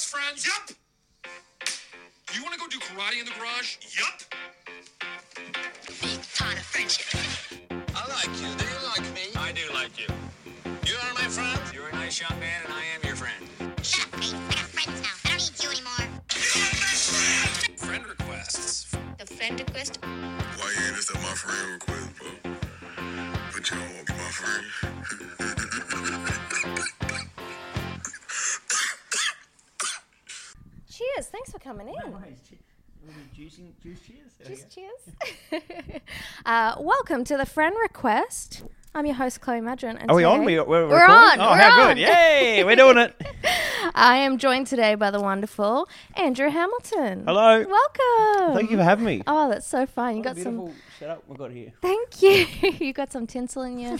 best friends? Yup. You want to go do karate in the garage? Yup. Big part of friendship. Cheers. Thanks for coming in. Juicing, juice cheers. There we Just cheers. uh, welcome to the friend request. I'm your host, Chloe Maddren. And Are we on? today- We, we're, We're on, Oh, we're how on. good. Yay, we're doing it. I am joined today by the wonderful Andrew Hamilton. Hello. Welcome. Thank you for having me. Oh, that's so fun. You What a got some. beautiful setup we've got here. Thank you. you got some tinsel in your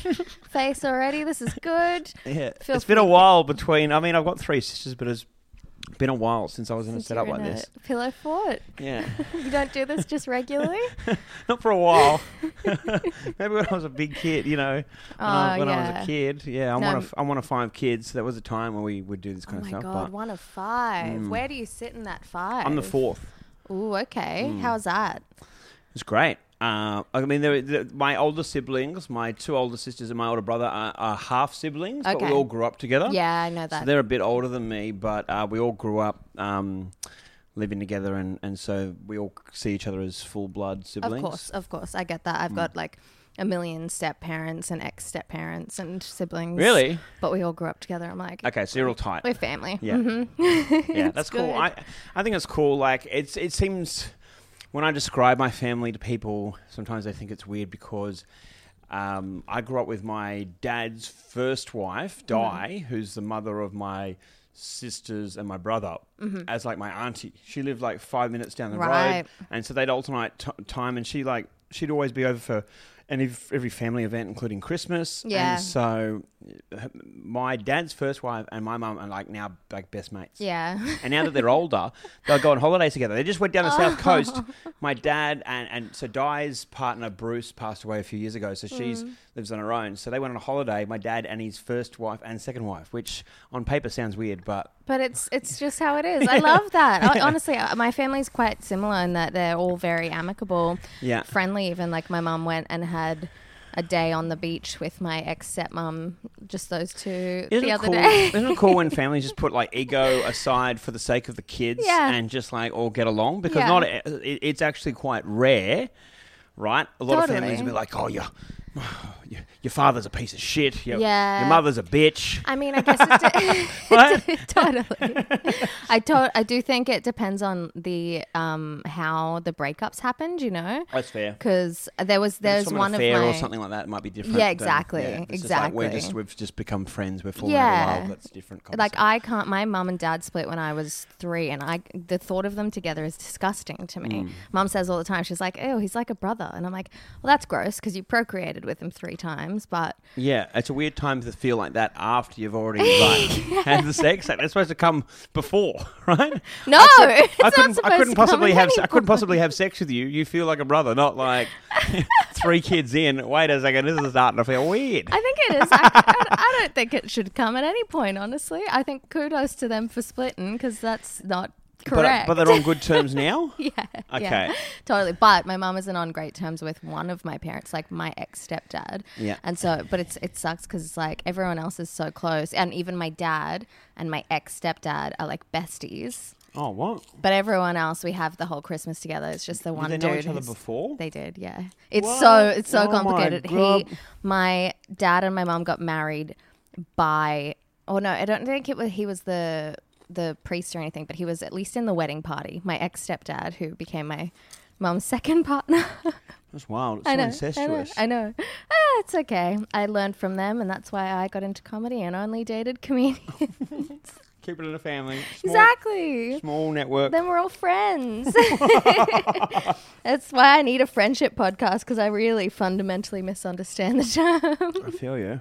face already. This is good. Yeah, Feel it's been a while between. I mean, I've got three sisters, but it's been a while since I was in a setup like this. Pillow fort. Yeah, You don't do this just regularly. not for a while. Maybe when I was a big kid, you know, when, I, Oh, when I was a kid. Yeah, I'm No, one of I'm one of five kids. There was a time when we would do this Oh kind my of stuff. Oh, my God, one of five. Where do you sit in that five? I'm the fourth. Ooh, okay. Mm. How's that? It's great. Uh, I mean, there, there, my older siblings, my two older sisters and my older brother are, are half siblings, but we all grew up together. Yeah, I know So that. they're a bit older than me, but uh, we all grew up um, living together, and, and so we all see each other as full blood siblings. Of course, of course. I get that. Mm. I've got like a million step parents and ex step parents and siblings. Really? But we all grew up together. I'm like, Okay, so you're all tight. we're family. Yeah. Mhm. yeah, that's cool. I I think it's cool. Like it's it seems when I describe my family to people, sometimes they think it's weird because. Um, I grew up with my dad's first wife, Mm-hmm. Di, who's the mother of my sisters and my brother, as like my auntie. She lived like five minutes down the Mm-hmm. Right. road, and so they'd alternate t- time, and she like she'd always be over for any every family event, including Christmas. Yeah. And so my dad's first wife and my mum are like now like best mates. Yeah. And now that they're older, they'll go on holidays together. They just went down the south oh. coast. My dad and, and so Di's partner Bruce passed away a few years ago, so hmm. she's lives on her own. So they went on a holiday. My dad and his first wife and second wife, which on paper sounds weird, but But it's it's just how it is. I love that. I, honestly, uh, my family's quite similar in that they're all very amicable, Yeah. friendly. Even like my mum went and had a day on the beach with my ex stepmom. Just those two Isn't the other cool? day. Isn't it cool when families just put like ego aside for the sake of the kids Yeah. and just like all get along? Because Yeah. not it, it's actually quite rare, right? A lot of families will be like, "Oh, yeah. your, your father's a piece of shit. Your, Yeah. your mother's a bitch." I mean, I guess it What? de- totally. I to- I do think it depends on the um how the breakups happened. You know, That's fair. because there was it's there's one of affair my or something like that. Might be different. Yeah, than- exactly, it's just like we're exactly. just we've just become friends. We're falling Yeah. of love. That's different. like. I can't. My mum and dad split when I was three, and I the thought of them together is disgusting to me. Mm. Mum says all the time, she's like, "Oh, he's like a brother," and I'm like, "Well, that's gross because you procreated with him three times." But Yeah, it's a weird time to feel like that after you've already like had the sex. Like, That's supposed to come before, right? no, it's I couldn't. I couldn't possibly have. any I couldn't possibly have sex with you. You feel like a brother, not like three kids in. Wait a second, this is starting to feel weird. I think it is. I, I, I don't think it should come at any point. Honestly, I think kudos to them for splitting because that's not correct. but they're on good terms now. yeah. Okay. Yeah, totally. But my mum isn't on great terms with one of my parents, like my ex stepdad. Yeah. And so, but it's it sucks because it's like everyone else is so close, and even my dad and my ex stepdad are like besties. Oh, what? But everyone else, we have the whole Christmas together. It's just the one they know dude. each other before? They did, yeah. It's What? so it's so Oh my complicated. He, my dad and my mom got married by. Oh no, I don't think it was. He was the the priest or anything, but he was at least in the wedding party. My ex stepdad, who became my mom's second partner. That's wild. It's I so know, incestuous. I know. I know. Ah, it's okay. I learned from them, and that's why I got into comedy and only dated comedians. Keep it in a family. Small, exactly. Small network. Then we're all friends. That's why I need a friendship podcast because I really fundamentally misunderstand the term. I feel you.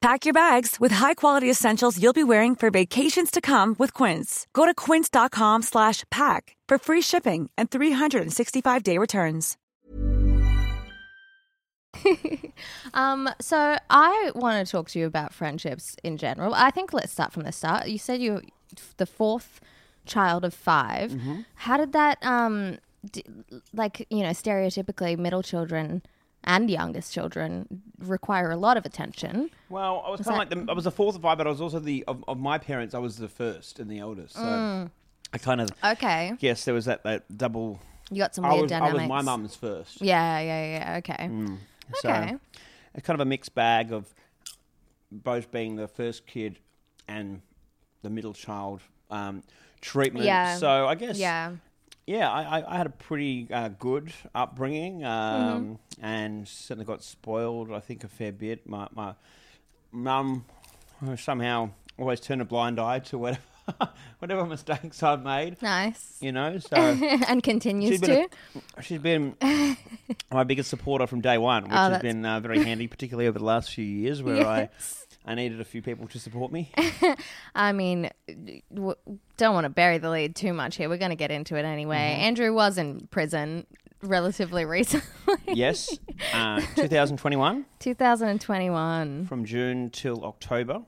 Pack your bags with high-quality essentials you'll be wearing for vacations to come with Quince. Go to quince.com slash pack for free shipping and 365-day returns. Um, so I want to talk to you about friendships in general. I think let's start from the start. You said you're the fourth child of 5 Mm-hmm. How did that, um, d- like you know, stereotypically middle children and youngest children require a lot of attention. Well, I was kind of that- like the, I was the fourth of five, but I was also the of, of my parents. I was the first and the eldest. So I kind of Mm. Okay, yes, there was that, that double. you got some I weird was, I was my mum's first. Yeah, yeah, yeah. Okay, Mm. So okay. it's kind of a mixed bag of both being the first kid and the middle child um, treatment. Yeah. So I guess Yeah. Yeah, I, I- I had a pretty uh, good upbringing, um, and certainly got spoiled. I think a fair bit. My my mum somehow always turned a blind eye to whatever whatever mistakes I've made. Nice. You know, so and continues she's to. a- she's been my biggest supporter from day one, which Oh, has been uh, very handy, particularly over the last few years where Yes. I I needed a few people to support me. I mean, w- don't want to bury the lead too much here. We're going to get into it anyway. Mm-hmm. Andrew was in prison relatively recently. yes, uh, 2021. 2021. from June till October.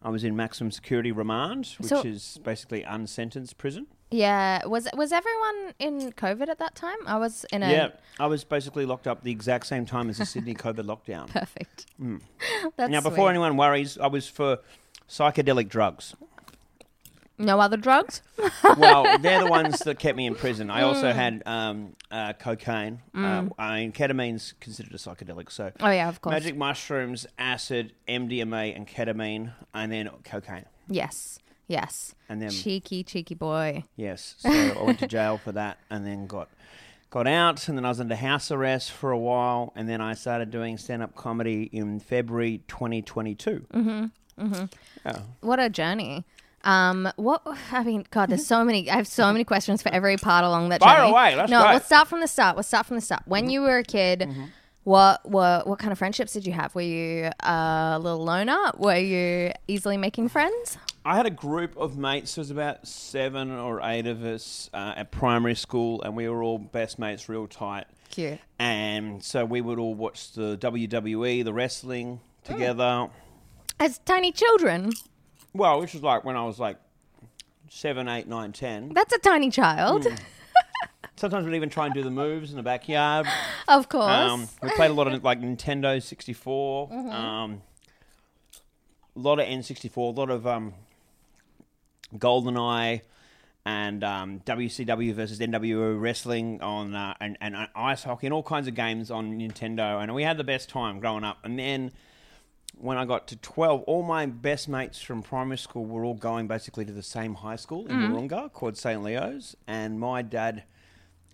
I was in maximum security remand, which So- is basically unsentenced prison. Yeah, was was everyone in COVID at that time? I was in a yeah, I was basically locked up the exact same time as the Sydney COVID lockdown. perfect. That's now, before sweet. anyone worries, I was for psychedelic drugs. no other drugs. Well, they're the ones that kept me in prison. I Mm. also had um, uh, cocaine. Uh, I mean, ketamine's considered a psychedelic, so Oh yeah, of course. magic mushrooms, acid, MDMA, and ketamine, and then cocaine. Yes, yes. And then cheeky, cheeky boy. Yes. So I went to jail for that and then got got out and then I was under house arrest for a while and then I started doing stand up comedy in February 2022. Mm-hmm, mm-hmm. What a journey. Um, what I mean, God, there's so many. I have so many questions for every part along that Fire journey. away, that's no, great. let's start from the start. Let's start from the start. When mm-hmm. you were a kid, what what what kind of friendships did you have? Were you a little loner? Were you easily making friends? I had a group of mates. There was about seven or eight of us uh, at primary school and we were all best mates, real tight. Cute. And so we would all watch the WWE, the wrestling together. As tiny children, Well, which was like when I was like seven, eight, nine, ten. that's a tiny child, Sometimes we'd even try and do the moves in the backyard. of course. Um, we played a lot of like Nintendo 64, Mm-hmm. um, a lot of N64, a lot of um, GoldenEye and um, WCW versus NWO wrestling on uh, and, and uh, ice hockey and all kinds of games on Nintendo. And we had the best time growing up. And then when I got to 12, all my best mates from primary school were all going basically to the same high school in mm-hmm. Wahroonga called St. Leo's. And my dad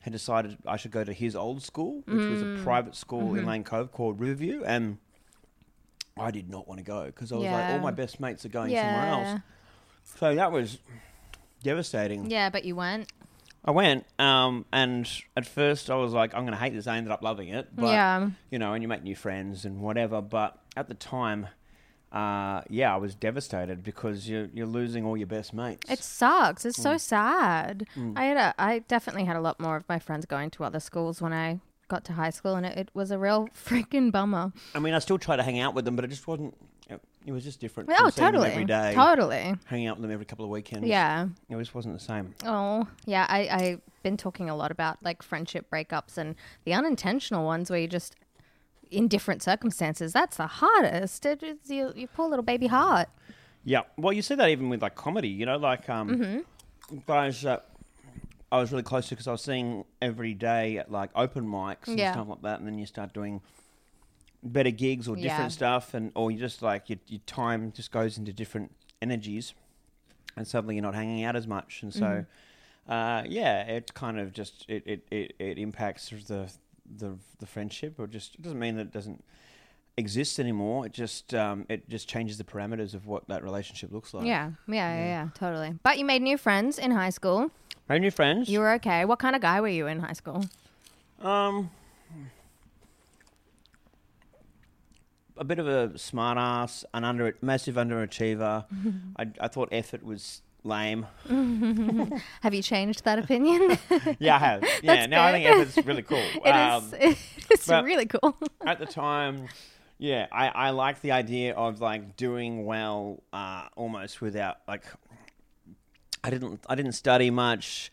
had decided I should go to his old school, which was a mm. private school in mm-hmm. Lane Cove called Riverview. And I did not want to go because I was like, all my best mates are going somewhere else. So that was devastating. yeah, but you went. I went, um, and at first I was like, I'm going to hate this. I ended up loving it. But, Yeah. You know, and you make new friends and whatever. But at the time, uh, yeah, I was devastated because you're you're losing all your best mates. It sucks. It's Mm. so sad. I had a, I definitely had a lot more of my friends going to other schools when I got to high school, and it, it was a real freaking bummer. I mean, I still try to hang out with them, but it just wasn't. It, it was just different. Oh, from seeing them totally. every day, Totally. hanging out with them every couple of weekends. Yeah. it just wasn't the same. Oh, yeah. I, I've been talking a lot about like friendship breakups and the unintentional ones where you just, in different circumstances, that's the hardest. It is your, your poor little baby heart. Yeah, well, you see that even with like comedy, you know, like um, Mm-hmm. guys that I was really close to because I was seeing every day at like open mics and Yeah. stuff like that, and then you start doing better gigs or different Yeah. stuff, and or you just like your, your time just goes into different energies, and suddenly you're not hanging out as much, and so Mm-hmm. uh, yeah, it kind of just it it, it, it impacts the the the friendship, or just it doesn't mean that it doesn't exist anymore. It just um, it just changes the parameters of what that relationship looks like. Yeah, yeah, yeah, yeah, totally. But you made new friends in high school. Made new friends. You were okay. What kind of guy were you in high school? um, a bit of a smart ass, an under massive underachiever. I, I thought effort was lame. Have you changed that opinion? Yeah, I have. Yeah, now I think effort's really cool. It Um, is. It's really cool. at the time, yeah, I, I liked the idea of like doing well, uh, almost without like. I didn't. I didn't study much.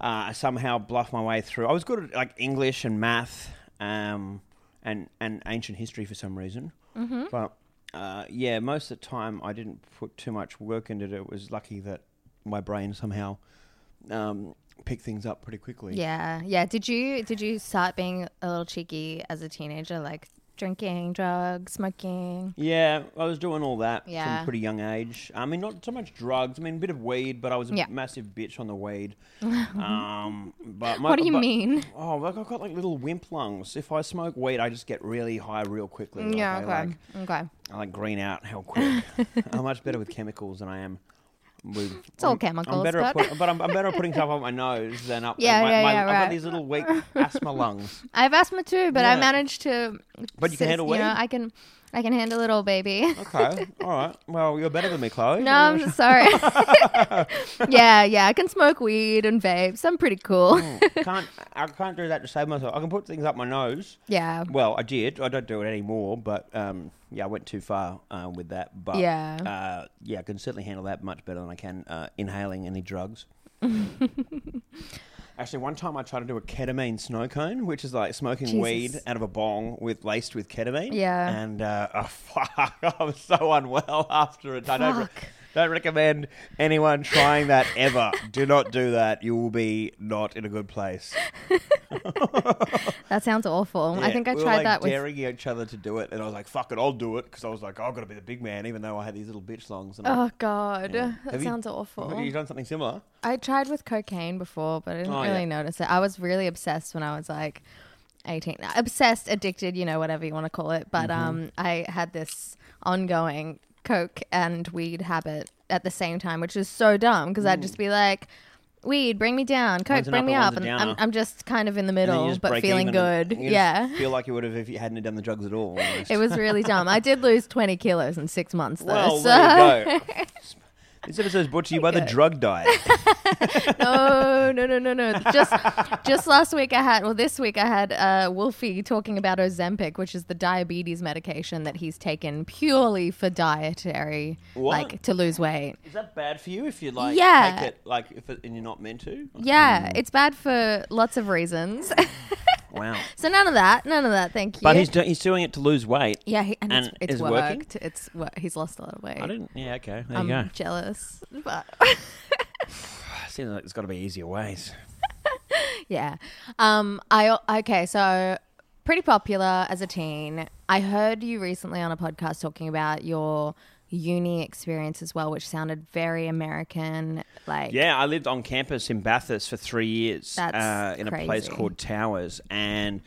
Uh, I somehow bluffed my way through. I was good at like English and math, um, and and ancient history for some reason. Mm-hmm. But uh, yeah, most of the time I didn't put too much work into it. It was lucky that my brain somehow um, picked things up pretty quickly. Yeah, yeah. Did you did you start being a little cheeky as a teenager, like drinking, drugs, smoking? Yeah, I was doing all that from a pretty young age. I mean, not so much drugs. I mean, a bit of weed, but I was a Yeah. massive bitch on the weed. um, but my, What do you but- mean? Oh, like I've got like little wimp lungs. If I smoke weed, I just get really high real quickly. Like, yeah. I Okay. like, okay. I like green out hell quick. I'm much better with chemicals than I am. With, It's all I'm- chemicals, I'm better at but- put, but I'm, I'm better at putting stuff up my nose than up. Yeah, my, yeah, my, yeah, I've got these little weak asthma lungs. I have asthma too, but I managed to. But you can sis- handle You know. I can. I can handle it all, baby. Okay, all right. Well, you're better than me, Chloe. No, I'm sorry. yeah, yeah. I can smoke weed and vapes. I'm pretty cool. can't I can't do that to save myself. I can put things up my nose. yeah. Well, I did. I don't do it anymore, but um, yeah, I went too far uh, with that. But Yeah. uh, yeah, I can certainly handle that much better than I can uh, inhaling any drugs. Actually, one time I tried to do a ketamine snow cone, which is like smoking Jesus. weed out of a bong with laced with ketamine. Yeah. and uh, oh, fuck, I was so unwell after it. I don't, Fuck. Don't recommend anyone trying that ever. do not do that. You will be not in a good place. That sounds awful. I think I we tried were, like, that with. daring each other to do it, and I was like, "Fuck it, I'll do it," because I was like, "I've got to be the big man," even though I had these little bitch songs. And I- Oh God, Yeah. that Have you- sounds awful. Have you done something similar? I tried with cocaine before, but I didn't Oh, really yeah. notice it. I was really obsessed when I was like 18. Obsessed, addicted, you know, whatever you want to call it. But Mm-hmm. um, I had this ongoing coke and weed habit at the same time, which is so dumb because I'd just mm. be like, weed, bring me down. Coke, One's an bring me up. one's And a I'm, downer. I'm just kind of in the And then you middle, just but break feeling even and good. you just Yeah. feel like you would have if you hadn't done the drugs at all. almost. It was really dumb. I did lose 20 kilos in six months, though. well, so. there you go. This episode is brought to you by the drug diet. no, no, no, no, no. Just, just last week I had, well, this week I had uh, Wolfie talking about Ozempic, which is the diabetes medication that he's taken purely for dietary, What? like to lose weight. Is that bad for you if you like Yeah. take it like if it, and you're not meant to? Yeah, it's bad for lots of reasons. Wow. so none of that, none of that. Thank you. But he's do- he's doing it to lose weight. yeah, he, and, and it's, it's is worked. working? It's wo- he's lost a lot of weight. I didn't. Yeah. Okay. There I'm you go. jealous, but Seems like there's got to be easier ways. Yeah. Um I okay, so pretty popular as a teen. I heard you recently on a podcast talking about your uni experience as well, which sounded very American like Yeah, I lived on campus in Bathurst for three years That's uh, in a place called Towers, and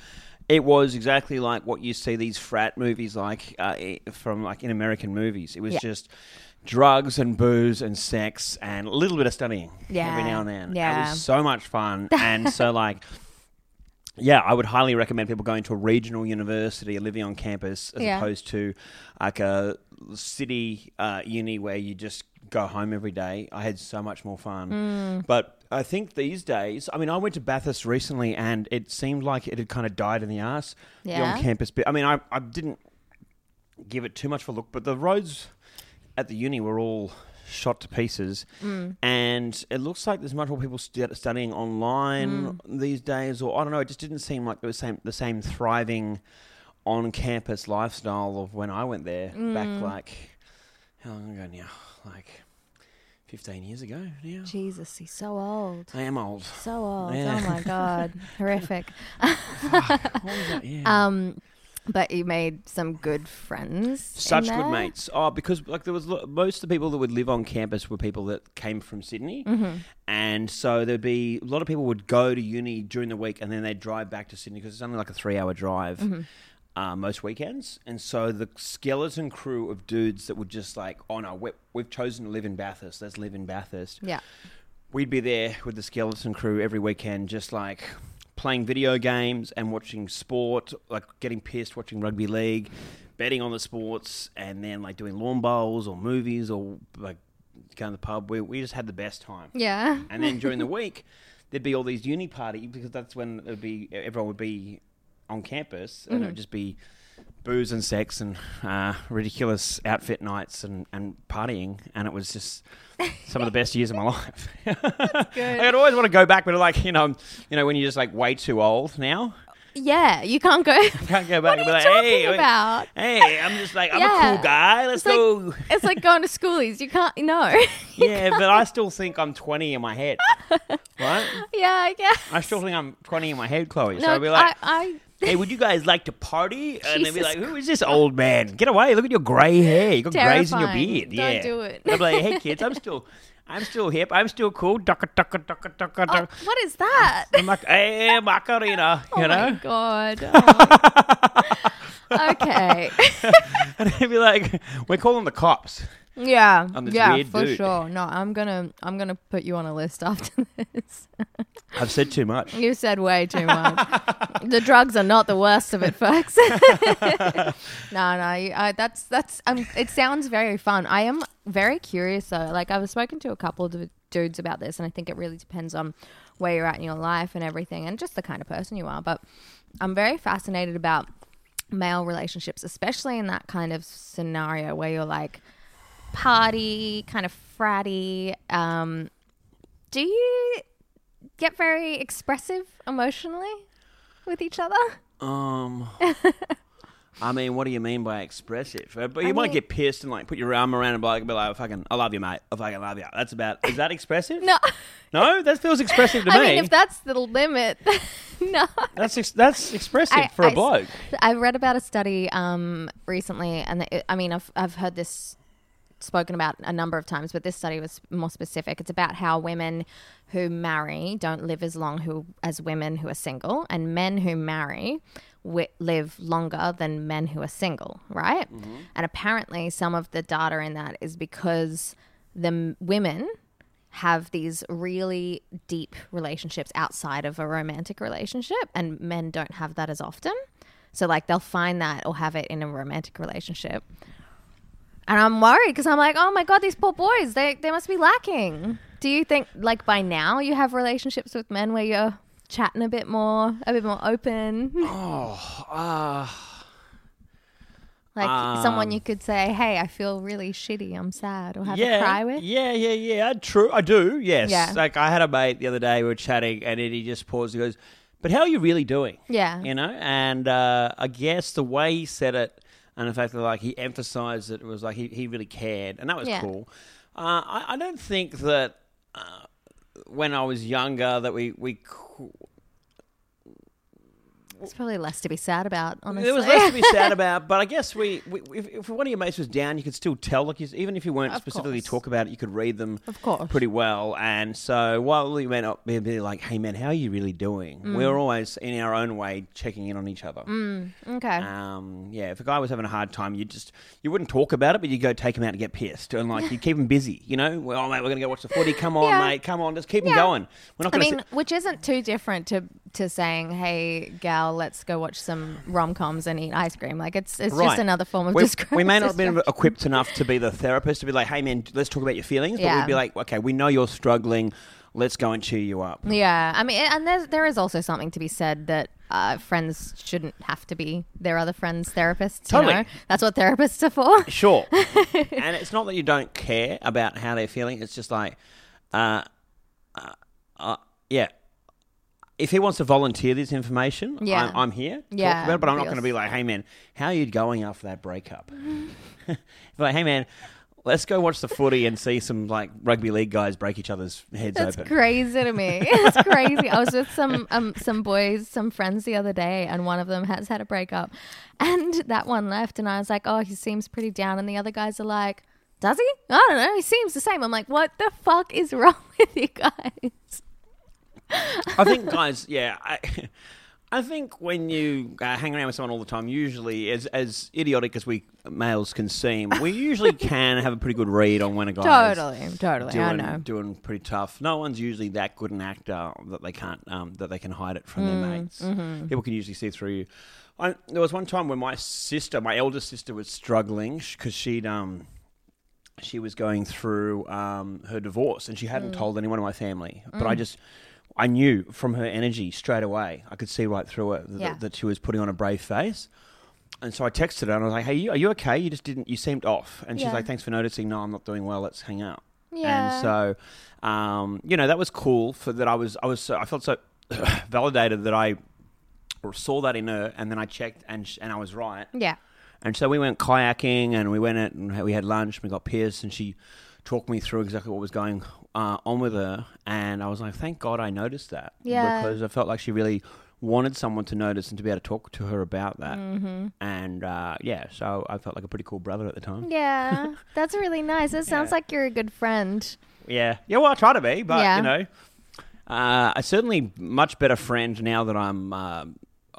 it was exactly like what you see these frat movies like uh, from like in American movies. It was Yeah. just drugs and booze and sex and a little bit of studying yeah. every now and then. Yeah, It was so much fun, and so like. Yeah, I would highly recommend people going to a regional university or living on campus as Yeah. opposed to like a city uh, uni where you just go home every day, I had so much more fun. Mm. But I think these days, I mean, I went to Bathurst recently, and it seemed like it had kind of died in the ass. The Yeah? on-campus bit. I mean, I, I didn't give it too much of a look, but the roads at the uni were all shot to pieces, Mm. and it looks like there's much more people stu- studying online Mm. these days, or I don't know. It just didn't seem like there was same the same thriving on-campus lifestyle of when I went there back Mm. like how long ago now? Like fifteen years ago now. Jesus, he's so old. I am old. So old. Yeah. Oh my god, horrific. What was that? Yeah. Um, but you made some good friends. Such good mates. Oh, because like there was most of the people that would live on campus were people that came from Sydney, Mhm. and so there'd be a lot of people would go to uni during the week and then they'd drive back to Sydney because it's only like a three-hour drive. Mhm. Uh, most weekends, and so the skeleton crew of dudes that would just like, oh no, we we've chosen to live in Bathurst. Let's live in Bathurst. Yeah. we'd be there with the skeleton crew every weekend, just like playing video games and watching sport, like getting pissed watching rugby league, betting on the sports, and then like doing lawn bowls or movies or like going to the pub. We we just had the best time. Yeah. And then during the week, there'd be all these uni parties because that's when it would be everyone would be on campus and it Mhm. would just be booze and sex and uh, ridiculous outfit nights and, and partying and it was just some of the best years of my life. Good. I'd always want to go back, but like you know, you know when you're just like way too old now, Yeah, you can't go. Can't go back and be like, talking hey, wait, about? hey, I'm just like I'm Yeah. a cool guy. Let's It's like- go. It's like going to schoolies. You can't. No. yeah, but I still think I'm 20 in my head, right? yeah, I guess. I still think I'm 20 in my head, Chloe. so No, I'd be like, I. hey, would you guys like to party? And they'd be Jesus like, who is this old man? Get away. Look at your grey hair. You got greys in your Terrifying. beard. Don't yeah. do it. I'd be like, hey, kids, I'm still. I'm still hip. I'm still cool. Ducka, ducka, ducka, ducka, Oh, ducka. what is that? I'm like, hey, Macarena, you oh know? my god. Oh okay. and they'd be like, we're calling the cops. Yeah. I'm this yeah, weird for dude. sure. No, I'm gonna I'm gonna put you on a list after this. I've said too much. you said way too much. the drugs are not the worst of it, folks. no, no, you, I, that's that's. Um, it sounds very fun. I am very curious though. Like I've spoken to a couple of dudes about this, and I think it really depends on where you're at in your life and everything, and just the kind of person you are. But I'm very fascinated about male relationships, especially in that kind of scenario where you're like party, kind of fratty. Um, do you get very expressive emotionally with each other? Um, I mean, what do you mean by expressive? Uh, But you I might mean- get pissed and like put your arm around and be like, be like, "Fucking, I love you, mate. I fucking love you." That's about. Is that expressive? No. No, that feels expressive to I me. mean, if that's the limit, no. that's ex- that's expressive I- for a I- bloke. I read about a study um, recently, and it, I mean, I've I've heard this spoken about a number of times, but this study was more specific. It's about how women who marry don't live as long who as women who are single, and men who marry wi- live longer than men who are single, right? Mm-hmm. And apparently, some of the data in that is because the m- women have these really deep relationships outside of a romantic relationship, and men don't have that as often. So, like, they'll find that or have it in a romantic relationship. And I'm worried because I'm like, oh my God, these poor boys, they, they must be lacking. Do you think, like, by now you have relationships with men where you're chatting a bit more, a bit more open? Oh, uh, like, someone Um, you could say, hey, I feel really shitty, I'm sad, or have yeah, a cry with? yeah, yeah, yeah. True, I do. Yes. Yeah. Like I had a mate the other day. We were chatting, and then he just paused. and goes, "But how are you really doing?" Yeah. You know, and uh, I guess the way he said it, and the fact that like he emphasized that it was like he, he really cared, and that was Yeah. cool. Uh, I, I don't think that uh, when I was younger that we we cou- It's probably less to be sad about, honestly. there was less to be sad about, but I guess we, we if, if one of your mates was down, you could still tell. Like you, even if you weren't Of specifically course. talk about it, you could read them Of course. pretty well. And so while we went up, we'd be like, "Hey man, how are you really doing?" We were always in our own way checking in on each other. Mm, okay. Um, yeah, if a guy was having a hard time, you just you wouldn't talk about it, but you would go take him out and get pissed, and like you keep him busy. You know, well, mate, we're gonna go watch the footy. Come on, Yeah. mate, come on, just keep him going. We're not I mean, which isn't too different to to saying, "Hey, gal, oh, let's go watch some rom coms and eat ice cream. Like it's it's Right. just another form of we, we may not have been equipped enough to be the therapist to be like, hey man, let's talk about your feelings. But Yeah. we'd be like, okay, we know you're struggling. Let's go and cheer you up. Yeah, I mean, and there's there is also something to be said that uh, friends shouldn't have to be their other friends' therapists. Totally. You know? That's what therapists are for. Sure. and it's not that you don't care about how they're feeling. It's just like, uh, uh, uh, yeah. If he wants to volunteer this information, Yeah. I'm, I'm here. Yeah, talk about it, but I'm not going to be like, hey man, how are you going after that breakup? like, hey man, let's go watch the footy and see some like rugby league guys break each other's heads That's open. crazy to me. That's crazy. I was with some um some boys, some friends the other day, and one of them has had a breakup, and that one left, and I was like, oh, he seems pretty down, and the other guys are like, does he? I don't know. He seems the same. I'm like, what the fuck is wrong with you guys? I think, guys, yeah, I, I think when you uh, hang around with someone all the time, usually, as as idiotic as we males can seem, we usually can have a pretty good read on when a guy Totally, totally. doing, I know. doing pretty tough. No one's usually that good an actor that they can't um, that they can hide it from their Mm, mates. mhm. People can usually see through you. I, there was one time when my sister, my eldest sister, was struggling because she'd um she was going through um, her divorce and she hadn't Mm. told anyone in my family. But I Mm. just, I knew from her energy straight away. I could see right through it that, Yeah. that she was putting on a brave face. And so I texted her and I was like, "Hey, you, are you okay? You just didn't. You seemed off." And she's Yeah. like, "Thanks for noticing. No, I'm not doing well. Let's hang out." Yeah. And so, um, you know, that was cool for that. I was, I was, so, I felt so validated that I saw that in her, and then I checked, and sh- and I was right. Yeah. And so we went kayaking and we went out and we had lunch. And we got Pierce and she talked me through exactly what was going uh, on with her. And I was like, thank God I noticed that. Yeah. Because I felt like she really wanted someone to notice and to be able to talk to her about that. Mhm. And uh, yeah, so I felt like a pretty cool brother at the time. Yeah, that's really nice. It sounds like you're a good friend. Yeah. Yeah, well, I try to be, but, Yeah. you know, uh, I certainly much better friend now that I'm uh,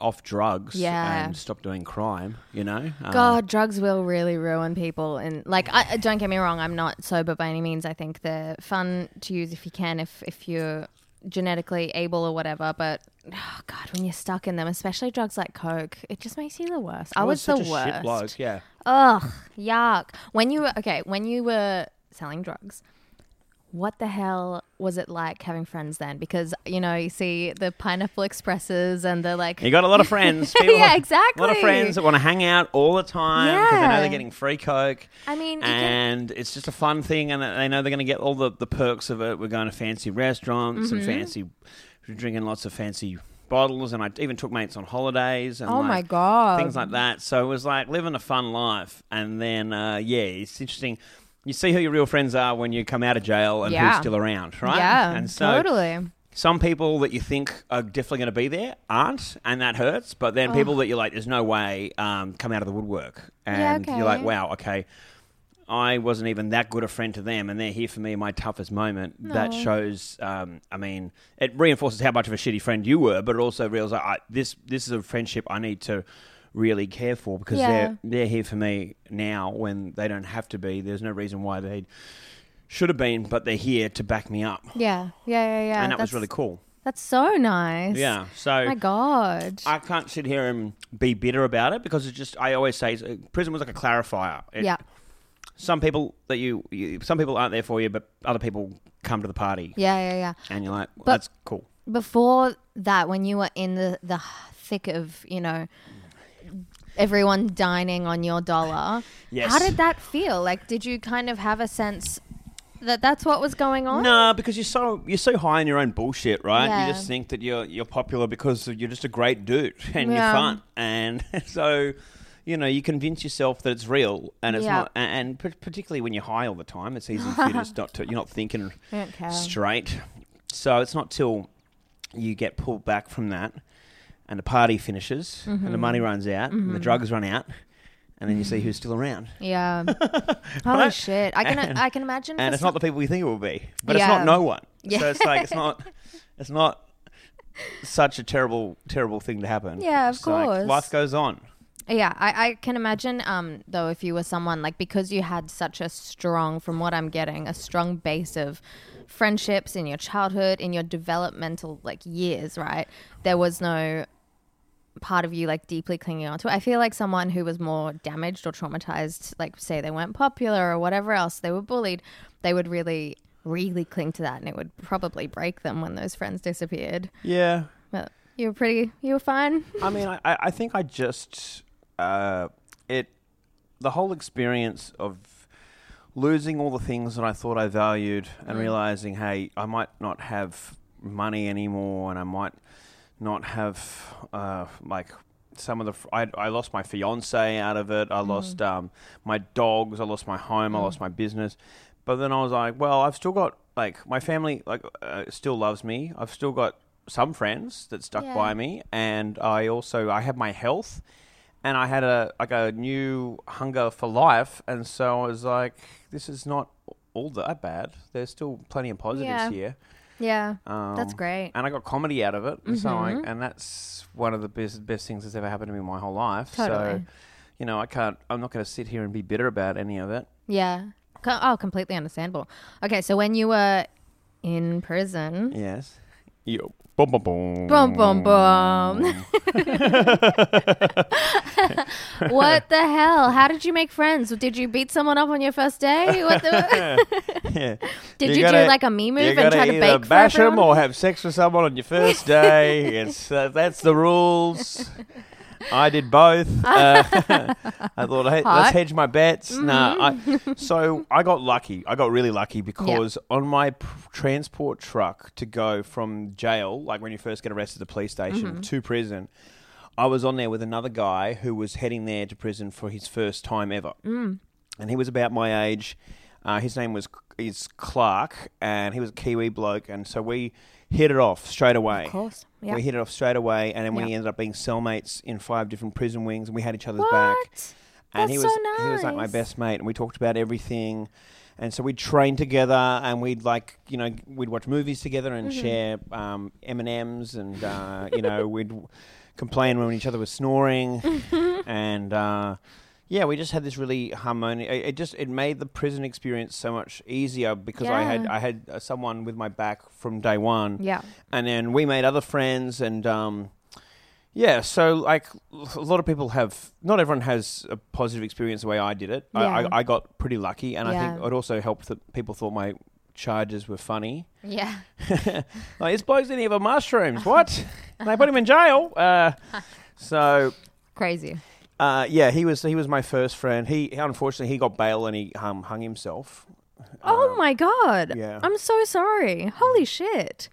off drugs Yeah. and stopped doing crime, you know? Um, God, drugs will really ruin people. And like, I, don't get me wrong, I'm not sober by any means. I think they're fun to use if you can, if if you're genetically able or whatever. But oh God, when you're stuck in them, especially drugs like coke, it just makes you the worst. I, I was, the worst. bloke, yeah. Ugh, yuck. When you were okay, when you were selling drugs. What the hell was it like having friends then? Because you know you see the pineapple expresses and the like. You got a lot of friends. People yeah, exactly. A lot of friends that want to hang out all the time because they know they're getting free coke. I mean, you can- and it's just a fun thing, and they know they're going to get all the, the perks of it. We're going to fancy restaurants and Mhm. fancy, drinking lots of fancy bottles, and I even took mates on holidays. And Oh like, my God. things like that. So it was like living a fun life, and then uh, yeah, it's interesting. You see who your real friends are when you come out of jail and Yeah. who's still around, right? Yeah, and so totally. some people that you think are definitely going to be there aren't, and that hurts. But then Oh. people that you're like, there's no way, um, come out of the woodwork, Yeah, and you're like, wow, okay, I wasn't even that good a friend to them, and they're here for me in my toughest moment. That shows, um, I mean, it reinforces how much of a shitty friend you were, but it also realizes I, this this is a friendship I need to really care for because Yeah. they're they're here for me now when they don't have to be. There's no reason why they should have been, but they're here to back me up. Yeah, yeah, yeah, yeah. and that was really cool. That's so nice. Yeah. So my God. I can't sit here and be bitter about it because it's just I always say uh, prison was like a clarifier. It- Yeah. Some people that you, you some people aren't there for you, but other people come to the party. Yeah, yeah, yeah. And you're like, well, that's cool. Before that, when you were in the the thick of you know everyone dining on your dollar, Yes. how did that feel? Like, did you kind of have a sense that that's what was going on? No, because you're so you're so high in your own bullshit, right? Yeah. You just think that you're you're popular because you're just a great dude and Yeah. you're fun, and so you know you convince yourself that it's real, and it's Yeah. not. And, and particularly when you're high all the time, it's easy for you to just not to, you're not thinking I don't care. straight. So it's not till you get pulled back from that, and the party finishes, and the money runs out, and the Mhm. drugs run out, and then you see who's still around. Yeah. Holy shit! I can And- I can imagine. and it's some- not the people you think it will be, but Yeah. it's not no one. Yeah. So it's like it's not, it's not such a terrible, terrible thing to happen. Yeah, of It's like, course. life goes on. Yeah, I, I can imagine um though if you were someone like because you had such a strong from what I'm getting, a strong base of friendships in your childhood, in your developmental like years, right? There was no part of you like deeply clinging onto it. I feel like someone who was more damaged or traumatized, like say they weren't popular or whatever else, they were bullied, they would really, really cling to that, and it would probably break them when those friends disappeared. Yeah. But you were pretty, you were fine. I mean, I, I think I just uh, it the whole experience of losing all the things that I thought I valued and Mm. realizing, hey, I might not have money anymore, and I might not have uh, like some of the. I lost my fiance out of it. I lost um, my dogs. I lost my home. I lost my business. But then I was like, well, I've still got like my family like uh, still loves me. I've still got some friends that stuck Yeah. by me, and I also I have my health, and I had a like a new hunger for life, and so I was like, this is not all that bad. There's still plenty of positives Yeah. here. Yeah, Um, that's great. And I got comedy out of it. and So I, Mhm. and that's one of the best best things that's ever happened to me in my whole life. So, Totally. you know, I can't. I'm not going to sit here and be bitter about any of it. Yeah. Oh, completely understandable. Okay, so when you were in prison, Yes. Yo. Boom, boom, boom. Boom, boom, boom. what the hell? How did you make friends? Did you beat someone up on your first day? What the? yeah. Did you do like a me move and gotta try to bake bash 'em everyone? or have sex with someone on your first day. it's uh, that's the rules. I did both. Uh, I thought, hey, let's hedge my bets. Nah, Mhm. I, so I got lucky. I got really lucky because on my p- transport truck to go from jail, like when you first get arrested at the police station, Mhm. to prison, I was on there with another guy who was heading there to prison for his first time ever Mm. and he was about my age. Uh, his name was is Clark, and he was a Kiwi bloke, and so we hit it off straight away. Of course, yeah. we hit it off straight away, and then we ended up being cellmates in five different prison wings, and we had each other's What? back. And That's he was so he was like my best mate, and we talked about everything. And so we'd train together, and we'd like you know we'd watch movies together and Mhm. share um, M and M's, and uh, you know we'd complain when each other was snoring, and uh, yeah, we just had this really harmonious. It, just it made the prison experience so much easier because I had I had uh, someone with my back from day one. Yeah. and then we made other friends, and um, yeah, so like a lot of people have. Not everyone has a positive experience the way I did it. I, Yeah. I, I got pretty lucky, and I think it also helped that people thought my charges were funny. Yeah. like this bloke's in here for mushrooms. What? and they put him in jail. Uh, so Crazy. Uh, yeah, he was he was my first friend. He unfortunately he got bail and he um, hung himself. Oh my god. yeah. I'm so sorry. Holy shit.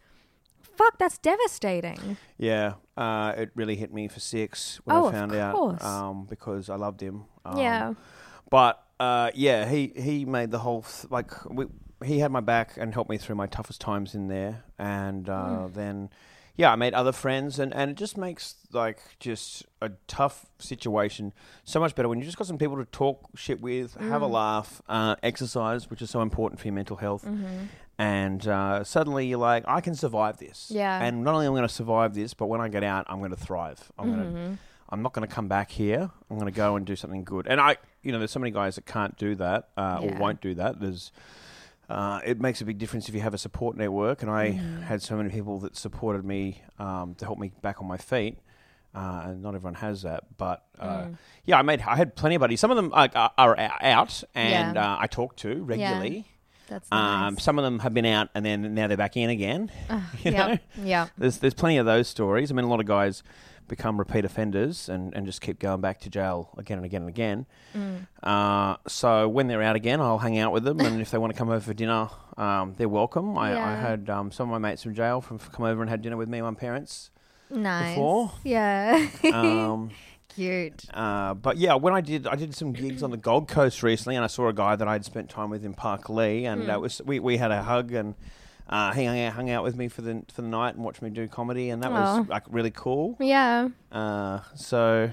Fuck, that's devastating. Yeah, uh, it really hit me for six when Oh, I found out um, because I loved him. Um, Yeah. but uh, yeah, he he made the whole th- like we, he had my back and helped me through my toughest times in there, and uh, Mm. then yeah, I made other friends, and, and it just makes like just a tough situation so much better when you just got some people to talk shit with, have a Mm. laugh, uh, exercise, which is so important for your mental health, Mhm. and uh, suddenly you're like, I can survive this. Yeah. And not only am I going to survive this, but when I get out, I'm going to thrive. I'm going to. I'm not going to come back here. I'm going to go and do something good. And I, you know, there's so many guys that can't do that uh, or won't do that. There's, uh, it makes a big difference if you have a support network. And I Mhm. had so many people that supported me um, to help me back on my feet. Uh, and not everyone has that, but uh, Mm. yeah, I made I had plenty of buddies. Some of them are, are, are out, and Yeah. uh, I talk to regularly. That's Um, nice. some of them have been out, and then now they're back in again. Know? yep. There's there's plenty of those stories. I mean, a lot of guys become repeat offenders and, and just keep going back to jail again and again and again. Mm. Uh, so when they're out again, I'll hang out with them, and if they want to come over for dinner, um, they're welcome. I, I had um, some of my mates from jail from come over and had dinner with me and my parents Nice. before. Yeah. Um, Cute. uh, but yeah, when I did, I did some gigs on the Gold Coast recently, and I saw a guy that I'd spent time with in Parklea, and Hmm. uh, was we, we had a hug, and uh, he hung out, hung out with me for the for the night and watched me do comedy, and that Aw. was like really cool. Yeah. Uh, so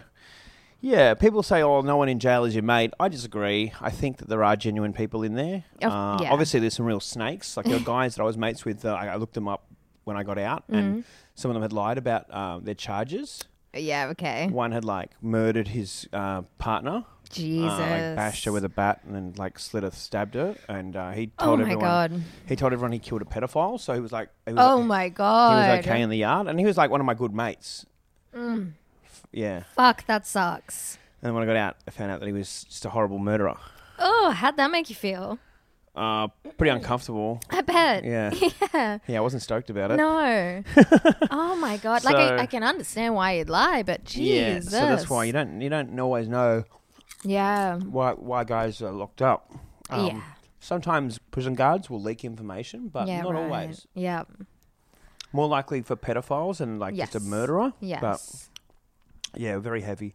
yeah, people say, "Oh, no one in jail is your mate." I disagree. I think that there are genuine people in there. Of- uh, yeah. Obviously, there's some real snakes. Like there are guys that I was mates with. Uh, I, I looked them up when I got out, and Mhm. some of them had lied about uh, their charges. Yeah, okay. One had like murdered his uh, partner. Jesus. Uh, like bashed her with a bat and then like slit her, stabbed her, and uh, he Oh told my everyone. God. He told everyone he killed a pedophile. So he was like, he was Oh like- my He was okay in the yard, and he was like one of my good mates. Mm. Yeah. Fuck, that sucks. And when I got out, I found out that he was just a horrible murderer. Oh, how'd that make you feel? Uh, pretty uncomfortable. I bet. Yeah. Yeah. Yeah, I wasn't stoked about it. No. oh my god! Like I, I can understand why you'd lie, but Yeah, Jesus. so that's why you don't you don't always know Yeah. why why guys are locked up. Um, Yeah. Sometimes prison guards will leak information, but yeah. not right. always. Yeah. More likely for pedophiles and like just a murderer. Yes. But yeah, very heavy.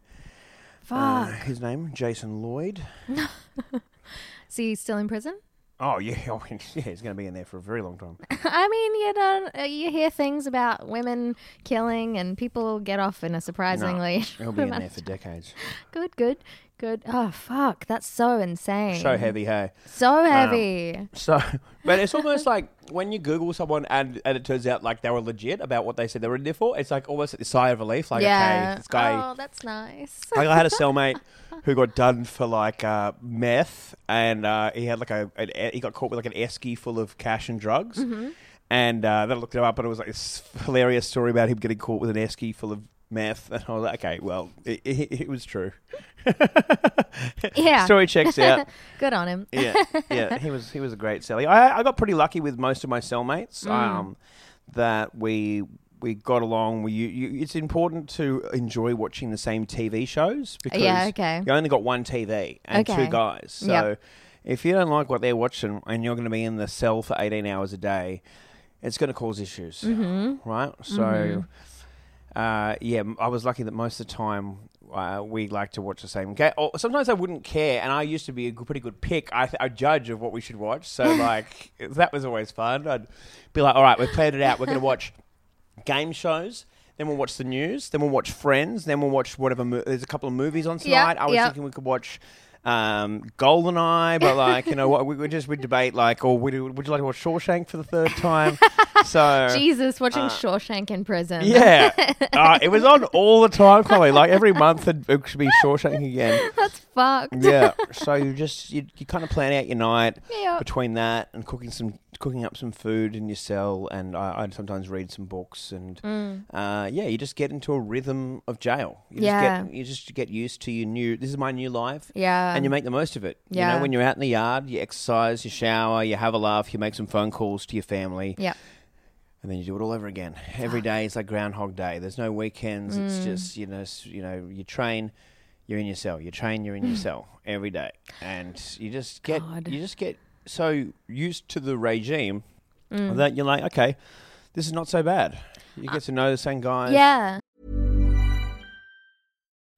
Fuck. Uh, his name Jason Lloyd. Is he still in prison? Oh yeah, oh, yeah, he's going to be in there for a very long time. I mean, you know, uh, you hear things about women killing, and people get off in a surprisingly. No, he'll be in there for decades. Good, good, good. Oh fuck, that's so insane. So heavy, hey. So Um, heavy. So, but it's almost like when you Google someone and, and it turns out like they were legit about what they said they were in there for. It's like almost a sigh of relief. Like, yeah. okay, this guy. Oh, that's nice. like I had a cellmate who got done for like uh, meth, and uh, he had like a an, he got caught with like an esky full of cash and drugs. Mm-hmm. And uh, then I looked it up, and it was like this hilarious story about him getting caught with an esky full of meth. And I was like, okay, well, it, it, it was true. Yeah. story checks out. Good on him. yeah, yeah, he was he was a great cellie. I I got pretty lucky with most of my cellmates. Mm. Um, that we we got along. We you, you, it's important to enjoy watching the same TV shows because Yeah, okay. you only got one TV and Okay. two guys. So Yep. if you don't like what they're watching and you're going to be in the cell for eighteen hours a day, it's going to cause issues, Mm-hmm. right? So. Uh, yeah, I was lucky that most of the time uh, we like to watch the same game. Or sometimes I wouldn't care, and I used to be a pretty good pick, I th- a judge of what we should watch. So like that was always fun. I'd be like, all right, we've planned it out. We're going to watch game shows. Then we'll watch the news. Then we'll watch Friends. Then we'll watch whatever. Mo- there's a couple of movies on tonight. I was yep. thinking we could watch um, Goldeneye, but like you know what, we would just we debate like, or would you, would you like to watch Shawshank for the third time? so Jesus, watching Shawshank in prison. Uh, yeah, uh, it was on all the time, Chloe. Like every month, it it should be Shawshank again. That's fucked. Yeah, so you just you, you kind of plan out your night Yeah. between that and cooking some cooking up some food in your cell, and I, I'd sometimes read some books, and uh, yeah, you just get into a rhythm of jail. You Mm. Yeah. just get, you just get used to your new. This is my new life. Yeah. And you make the most of it. Yeah. You know, when you're out in the yard, you exercise, you shower, you have a laugh, you make some phone calls to your family. Yeah. And then you do it all over again. Every day is like Groundhog Day. There's no weekends. Mm. It's just you know, you know, you train, you're in your cell. You train, you're in your cell every day, and you just get God. you just get so used to the regime Mm. that you're like, okay, this is not so bad. You get to know the same guys. Yeah.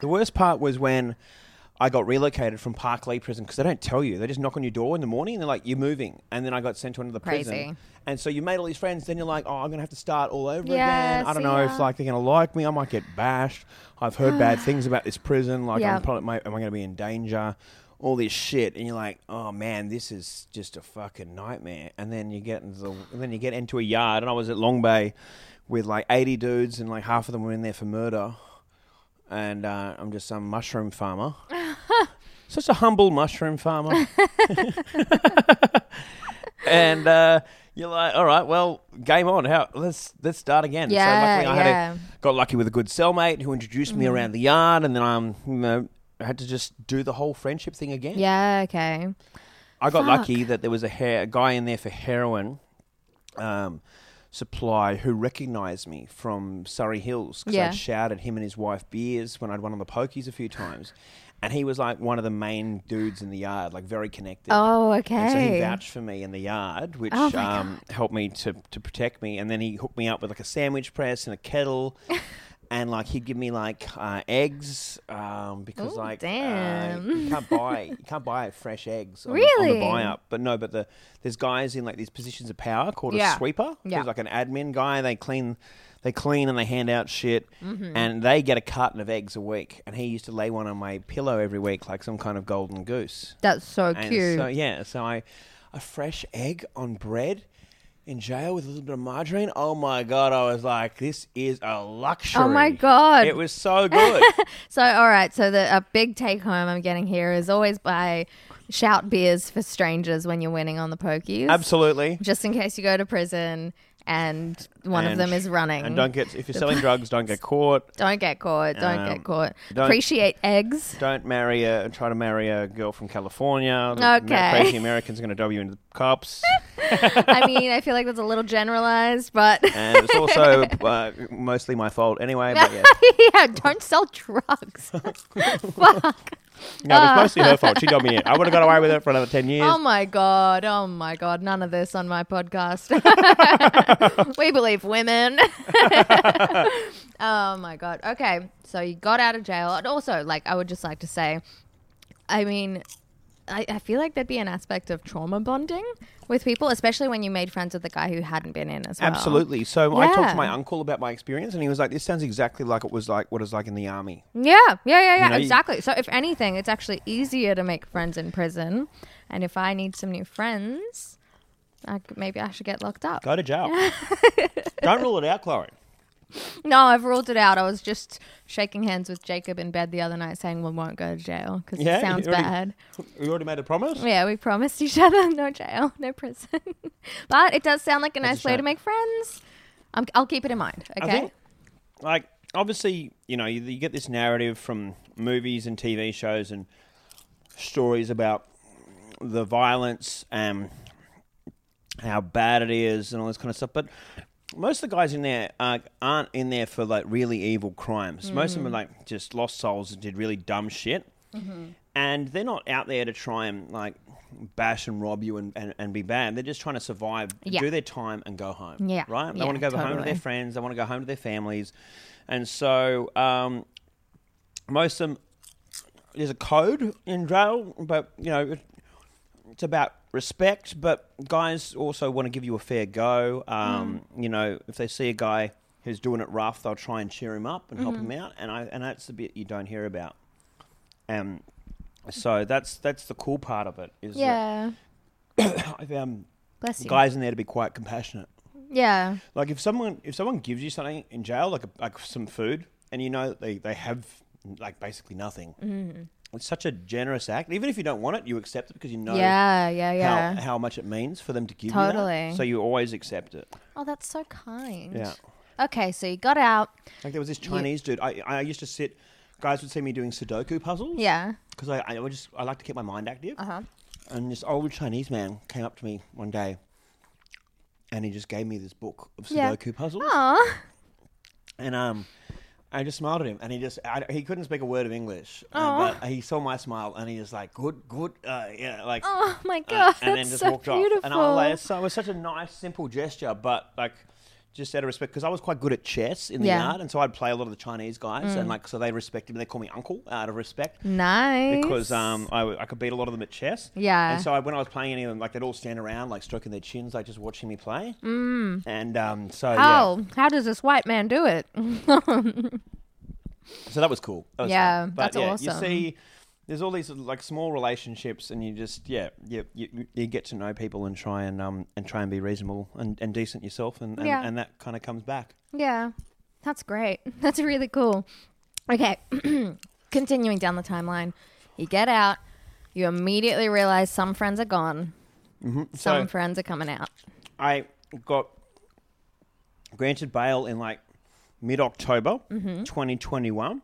The worst part was when I got relocated from Parklea Prison because they don't tell you. They just knock on your door in the morning and they're like, "You're moving," and then I got sent to another Crazy. prison. And so you made all these friends. Then you're like, "Oh, I'm gonna have to start all over Yeah, again." I don't see know ya. if like they're gonna like me. I might get bashed. I've heard bad things about this prison. Like, Yeah. I'm probably am I gonna be in danger? All this shit, and you're like, "Oh man, this is just a fucking nightmare." And then you get into the, and then you get into a yard, and I was at Long Bay with like 80 dudes, and like half of them were in there for murder and uh, I'm just some mushroom farmer. Such a humble mushroom farmer. and uh, you're like, all right, well, game on. How let's let's start again. Yeah, so luckily I had yeah. a, got lucky with a good cellmate who introduced me Mhm. around the yard, and then I'm you know I had to just do the whole friendship thing again. Yeah. Okay. I got Fuck. lucky that there was a, hair, a guy in there for heroin. Um, supply who recognised me from Surry Hills because Yeah. I'd shouted him and his wife beers when I'd won on the pokies a few times. And he was like one of the main dudes in the yard, like very connected. Oh, okay. And so he vouched for me in the yard, which Oh, um, helped me to, to protect me. And then he hooked me up with like a sandwich press and a kettle. and like he'd give me like uh, eggs um, because Ooh, like uh, damn. you can't buy you can't buy fresh eggs on, the, Really? on the buy up. But no, but the there's guys in like these positions of power called Yeah. a sweeper. Yeah. Like an admin guy. They clean. They clean and they hand out shit, mm-hmm. and they get a carton of eggs a week. And he used to lay one on my pillow every week, like some kind of golden goose. That's so And cute. So yeah, so I a fresh egg on bread in jail with a little bit of margarine. Oh my god, I was like, this is a luxury. Oh my God. it was so good. So, all right. So, the a big take home I'm getting here is always buy shout beers for strangers when you're winning on the pokies. Absolutely. Just in case you go to prison and one of them is running. And don't get if you're selling drugs, don't get caught. Don't get caught. Don't Um, get caught. don't- Appreciate eggs. Don't marry a try to marry a girl from California. Okay. Crazy Americans are going to dub you into the cops. I mean, I feel like that's a little generalized, but and it's also uh, mostly my fault anyway. But yeah, yeah, don't sell drugs. Fuck. No, it was Ah. mostly her fault. She got me in. I would have got away with it for another ten years. Oh my god! Oh my god! None of this on my podcast. we believe women. oh my god. Okay, so you got out of jail, and also, like, I would just like to say, I mean, I, I feel like there'd be an aspect of trauma bonding with people, especially when you made friends with the guy who hadn't been in as well. Absolutely. So I talked Yeah. to my uncle about my experience, and he was like, "This sounds exactly like it was like what it's like in the army." Yeah, yeah, yeah, yeah, know, you- exactly. So if anything, it's actually easier to make friends in prison. And if I need some new friends, I c maybe I should get locked up. Go to jail. Don't rule it out, Chloe. No, I've ruled it out. I was just shaking hands with Jacob in bed the other night, saying we won't go to jail because Yeah, it sounds already- bad. We already made a promise. Yeah, we promised each other no jail, no prison. but it does sound like a That's a nice way to make friends. I'm, I'll keep it in mind. Okay. I think, like, obviously, you know, you, you get this narrative from movies and TV shows and stories about the violence and how bad it is and all this kind of stuff. But most of the guys in there uh, aren't in there for like really evil crimes. Most of them are Mm. like just lost souls that did really dumb shit. And they're not out there to try and like bash and rob you and, and, and be bad. They're just trying to survive, Yeah. do their time, and go home. Yeah. Right? They Yeah, want to go home to their friends. They want to go home to their families. And so um, most of them, there's a code in jail, but, you know, it's about respect, but guys also want to give you a fair go. Um, Mm. You know, if they see a guy who's doing it rough, they'll try and cheer him up and help Mhm. him out. And I and that's the bit you don't hear about. Um, so that's that's the cool part of it. Is yeah. I found you. guys in there to be quite compassionate. Yeah. Like if someone if someone gives you something in jail, like a, like some food, and you know they they have like basically nothing. Mhm. It's such a generous act. Even if you don't want it, you accept it because you know Yeah, yeah, yeah. How, how much it means for them to give you Totally. that. So you always accept it. Oh, that's so kind. Yeah. Okay, so you got out. Like there was this Chinese dude. I, I used to sit. Guys would see me doing Sudoku puzzles. Yeah. Because I, I would just I like to keep my mind active. Uh huh. And this old Chinese man came up to me one day, and he just gave me this book of Yeah. Sudoku puzzles. Aw. And um, I just smiled at him, and he just I, he couldn't speak a word of English, uh, but he saw my smile, and he was like, "Good, good, uh, yeah, like." Oh my god, uh, and then just so walked beautiful. off, and I was like, so it was such a nice, simple gesture, but like. Just out of respect, because I was quite good at chess in the Yeah. yard, and so I'd play a lot of the Chinese guys, Mm. and like so they respected me. They call me uncle out of respect. Nice. Because um, I, w- I could beat a lot of them at chess. Yeah. And so I, when I was playing any of them, like they'd all stand around, like stroking their chins, like just watching me play. Mm. And um, so How? How does this white man do it? so that was cool. That was Yeah, fun. But that's yeah, awesome. You see, there's all these like small relationships, and you just yeah, you, you, you get to know people and try and um and try and be reasonable and, and decent yourself, and and, Yeah. and that kind of comes back. yeah, that's great. That's really cool. Okay, continuing down the timeline, you get out. You immediately realize some friends are gone. Mm-hmm. Some So friends are coming out. I got granted bail in like mid October, Mhm. 2021,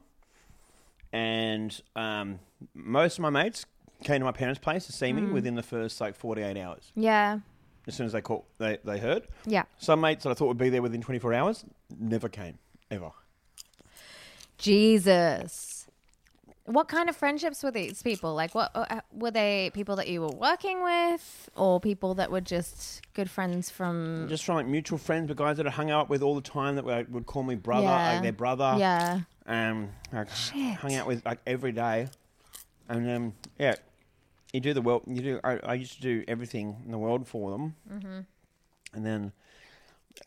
and um, most of my mates came to my parents' place to see me Mm. within the first like 48 hours. Yeah. as soon as they caught, they, they heard. Yeah. Some mates that I thought would be there within 24 hours never came, ever. Jesus. What kind of friendships were these people? Like, what uh, were they? People that you were working with, or people that were just good friends from? Just from like mutual friends, but guys that I hung out with all the time that would, would call me brother, Yeah. like their brother. Yeah. Um, like Shit. hung out with like every day, and um, yeah, you do the world. You do. I, I used to do everything in the world for them, Mhm. and then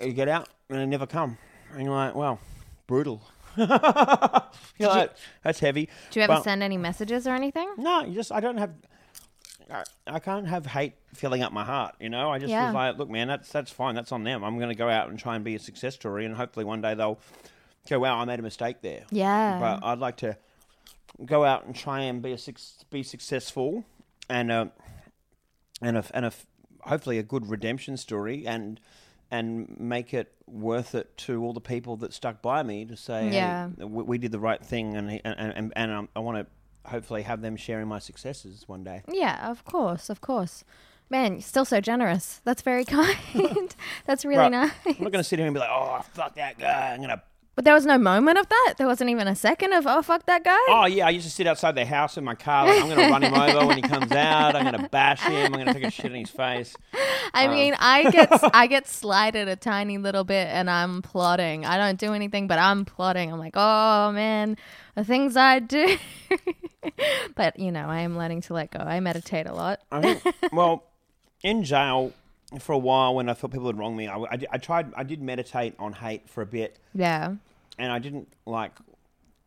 you get out and they never come, and you're like, well, brutal. you're like, that's heavy. Do you ever send any messages or anything? No, you just I don't have. I, I can't have hate filling up my heart, you know. I just Yeah. was like, look, man, that's that's fine. That's on them. I'm going to go out and try and be a success story, and hopefully one day they'll go, wow, I made a mistake there. Yeah. But I'd like to go out and try and be a be successful, and uh, and a, and a, hopefully a good redemption story, and and make it worth it to all the people that stuck by me to say, Yeah. hey, we, we did the right thing, and and and, and um, I want to hopefully have them sharing my successes one day. Yeah, of course, of course. Man, you're still so generous. That's very kind. That's really Right. nice. I'm not going to sit here and be like, oh, fuck that guy. I'm going to. But there was no moment of that. There wasn't even a second of oh fuck that guy. Oh yeah, I used to sit outside their house in my car. Like, I'm going to run him over when he comes out. I'm going to bash him. I'm going to take a shit in his face. I Um, mean, I get I get slighted a tiny little bit, and I'm plotting. I don't do anything, but I'm plotting. I'm like, oh man, the things I do. but you know, I am learning to let go. I meditate a lot. I think, well, in jail for a while when I felt people had wronged me, I, I, I tried, I did meditate on hate for a bit, yeah, and I didn't like,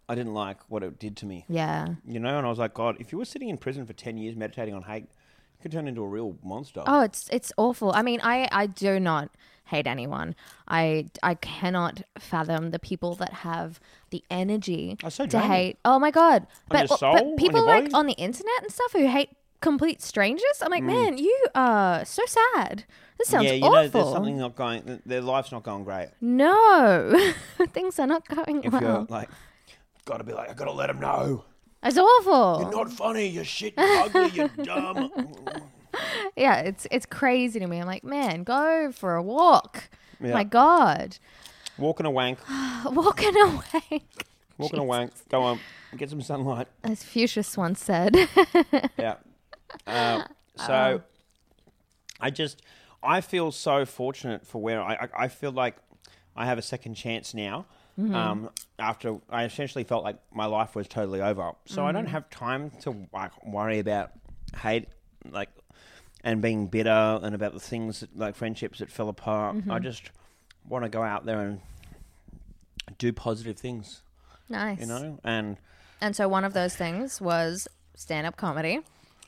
I didn't like what it did to me. yeah, You know, and I was like, God, if you were sitting in prison for ten years meditating on hate, you could turn into a real monster. Oh, it's it's awful. I mean, I I do not hate anyone. I I cannot fathom the people that have the energy so to hate. Oh my god! On but but On people your like on the internet and stuff who hate complete strangers. I'm like, Mm. man, you are so sad. This sounds yeah, you awful. know, there's something not going. th- Their life's not going great. No, things are not going If well. you're like, got to be like, I got to let them know. It's awful. You're not funny. You're shit. You're ugly. You're dumb. yeah, it's it's crazy to me. I'm like, man, go for a walk. Yeah. My God, Walking a wank. walking away. Walking a wank. Go on. Get some sunlight. As Fuchsius once said. Yeah. Uh, so I just I feel so fortunate for where I I, I feel like I have a second chance now. Mhm. Um, after I essentially felt like my life was totally over, so I don't Mhm. have time to like worry about hate, like, and being bitter and about the things that, like friendships that fell apart. I Mhm. just want to go out there and do positive things. Nice. You know, and And so one of those things was stand up comedy.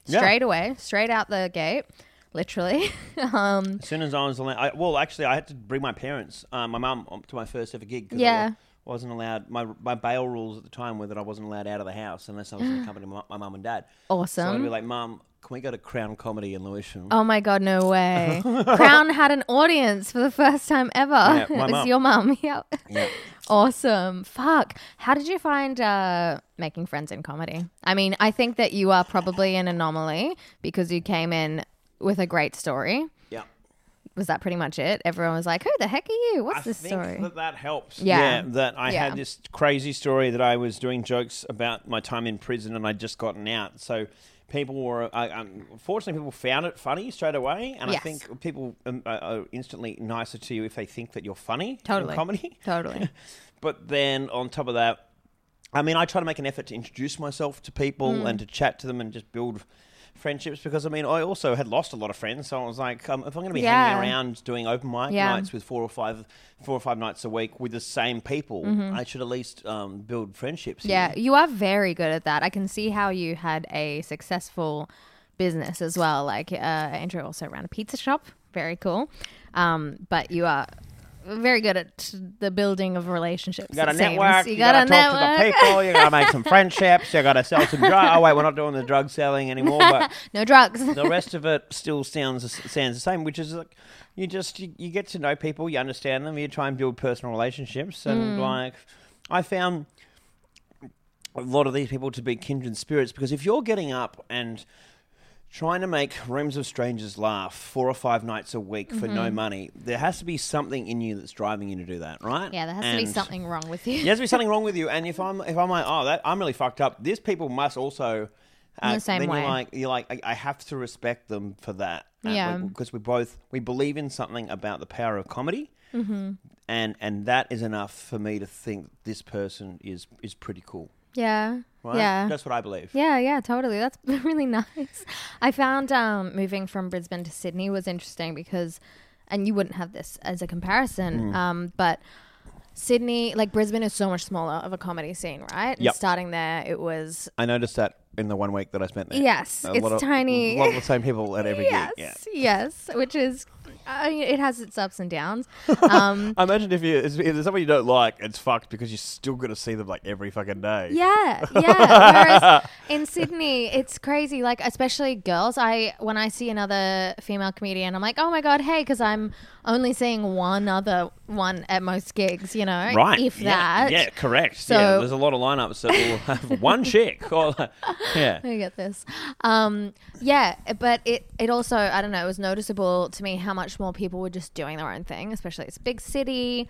Yeah. Straight away, straight out the gate, literally. um, As soon as I was allowed, I, well, actually, I had to bring my parents, uh, my mum, um, to my first ever gig. I Yeah. wa- wasn't allowed. My my bail rules at the time were that I wasn't allowed out of the house unless I was in the company of my, mum and dad. Awesome. So I'd be like, Mum, can we go to Crown Comedy in Lewisham? oh my God, no way. Crown had an audience for the first time ever. Yeah, it was your mum. Yep. Yeah. Awesome. Fuck. How did you find uh, making friends in comedy? I mean, I think that you are probably an anomaly because you came in with a great story. Yeah. Was that pretty much it? Everyone was like, "Who the heck are you? What's I this think story?" that that helps. Yeah. that I Yeah. had this crazy story that I was doing jokes about my time in prison and I'd just gotten out. So people were, uh, um, fortunately, people found it funny straight away. And Yes. I think people um, are, are instantly nicer to you if they think that you're funny. Totally. In comedy. Totally. but then on top of that, I mean, I try to make an effort to introduce myself to people Mm. and to chat to them and just build friendships because I mean I also had lost a lot of friends so I was like um, if I'm going to be Yeah. hanging around doing open mic Yeah. nights with four or five four or five nights a week with the same people Mhm. I should at least um, build friendships Yeah, here. you are very good at that. I can see how you had a successful business as well. Like uh, Andrew also ran a pizza shop. Very cool. Um, but you are very good at the building of relationships. you got to it network. You, got to talk to the people. You got to make some friendships. You got to sell some drugs. Oh wait, we're not doing the drug selling anymore. But No drugs. the rest of it still sounds sounds the same, which is like you just you, you get to know people, you understand them, you try and build personal relationships, and Mm. like I found a lot of these people to be kindred spirits because if you're getting up and trying to make rooms of strangers laugh four or five nights a week for no Mhm. money, there has to be something in you that's driving you to do that, right? Yeah, there has to be And- something wrong with you. There has to be something wrong with you. And if I'm if I'm like, oh, that I'm really fucked up. These people must also. In the same then way. you're like you're like I, I have to respect them for that. Yeah. because we both we believe in something about the power of comedy, Mhm. and and that is enough for me to think this person is is pretty cool. Yeah. Right? Yeah. That's what I believe. Yeah, yeah, totally. That's really nice. I found um, moving from Brisbane to Sydney was interesting because, and you wouldn't have this as a comparison, Mm. um, but Sydney, like Brisbane, is so much smaller of a comedy scene, right? And Yep. starting there, it was I noticed that in the one week that I spent there. Yes, A it's lot of- tiny. A lot of the same people at every yes, gig. Yeah. yes, which is I mean, it has its ups and downs. Um, I imagine if you if there's someone you don't like, it's fucked because you're still gonna see them like every fucking day. Yeah, yeah. Whereas in Sydney, it's crazy. Like especially girls. I when I see another female comedian, I'm like, oh my god, hey, because I'm only seeing one other one at most gigs. You know, Right. If yeah. that. Yeah, correct. So- yeah, there's a lot of lineups that will have one chick. Or, yeah. I get this. Um, yeah, but it it also I don't know. It was noticeable to me how much more people were just doing their own thing. Especially it's a big city.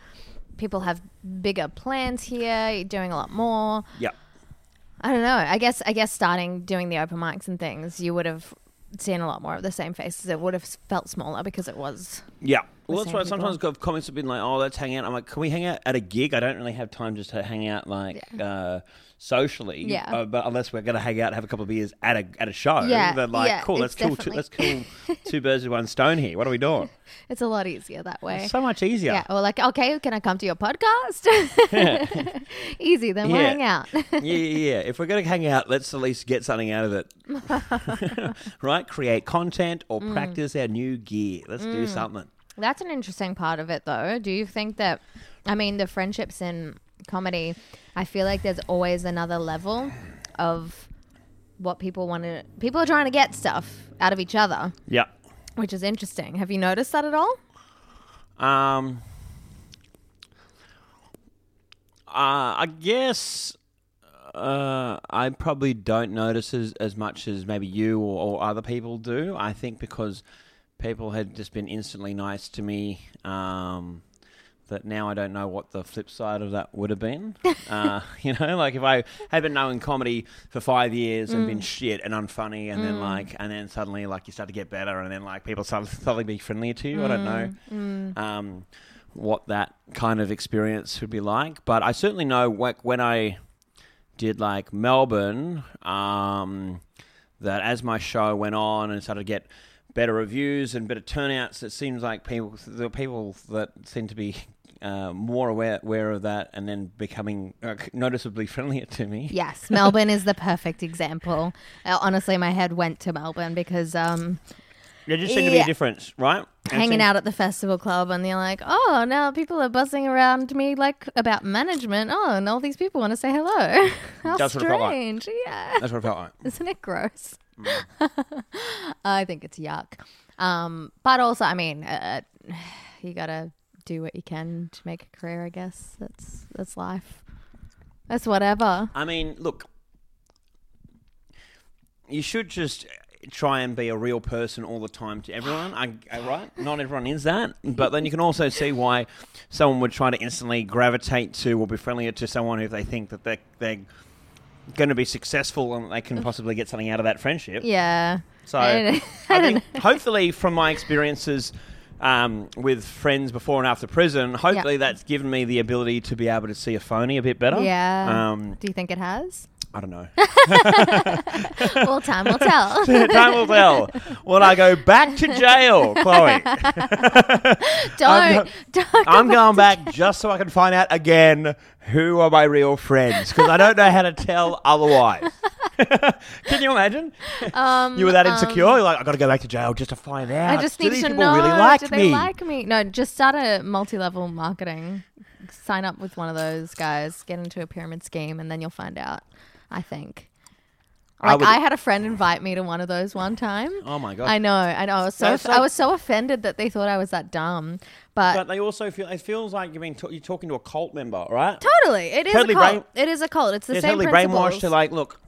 People have bigger plans here. You're doing a lot more. Yep. I don't know. I guess I guess starting doing the open mics and things, you would have seen a lot more of the same faces. It would have felt smaller because it was. Yeah. Well, that's why sometimes got comments have been like, "Oh, let's hang out." I'm like, "Can we hang out at a gig?" I don't really have time just to hang out like uh, socially. Yeah. Uh, but unless we're gonna hang out and have a couple of beers at a at a show, Yeah, then like, yeah, cool. Let's it's kill two, let's kill two birds with one stone here. What are we doing? It's a lot easier that way. So much easier. Yeah. Or like, okay, can I come to your podcast? Easy. Then we'll Yeah. hang out. yeah, yeah, yeah. If we're gonna hang out, let's at least get something out of it, right? Create content or Mm. practice our new gear. Let's do Mm. something. That's an interesting part of it, though. Do you think that? I mean, the friendships in comedy. I feel like there's always another level of what people want to. People are trying to get stuff out of each other, Yeah. which is interesting. Have you noticed that at all? Um, uh, I guess uh, I probably don't notice as, as much as maybe you or, or other people do. I think because people had just been instantly nice to me. Um, that now I don't know what the flip side of that would have been. uh, you know, like if I had been knowing comedy for five years and been Mm. shit and unfunny, and then Mm. like, and then suddenly like you start to get better, and then like people start suddenly be friendlier to you. I don't know Mm, mm. um, what that kind of experience would be like. But I certainly know like when I did like Melbourne, um, that as my show went on and started to get better reviews and better turnouts, it seems like people, the people that seem to be uh, more aware, aware of that and then becoming uh, noticeably friendlier to me. Yes, Melbourne is the perfect example. Uh, honestly, my head went to Melbourne because um, There just seemed to be a difference, right? And hanging seemed- out at the festival club and they're like, oh, now people are buzzing around me like about management. Oh, and all these people want to say hello. How That's what it felt like. strange. Yeah. That's what it felt like. Isn't it gross? I think it's yuck. Um, but also, I mean, uh, you gotta do what you can to make a career. I guess that's that's life. That's whatever. I mean, look, you should just try and be a real person all the time to everyone. I, I, right? Not everyone is that, but then you can also see why someone would try to instantly gravitate to or be friendlier to someone who they think that they're, they're going to be successful and they can possibly get something out of that friendship. Yeah. So I I, don't- I don't think hopefully from my experiences um, with friends before and after prison, hopefully that's given me the ability to be able to see a phony a bit better. Yeah. Um, do you think it has? I don't know. well, time will tell. time will tell. When I go back to jail, Chloe. Don't- I'm, don't I'm go going back just so I can find out again who are my real friends because I don't know how to tell otherwise. can you imagine? Um, you were that insecure. um, You're like, I got to go back to jail just to find out. I just do need these to people know. really like do me? they like me? No, just start a multi-level marketing. Sign up with one of those guys. Get into a pyramid scheme, and then you'll find out. I think. I Like I, would- had a friend invite me to one of those one time. Oh my God. I know, I know. I was so, so- I was so offended that they thought I was that dumb. But, But they also feel it feels like you're being ta- you're talking to a cult member, right? totally, it is Totally a cult. brain- it is a cult. It's the same totally brainwashed to like, look,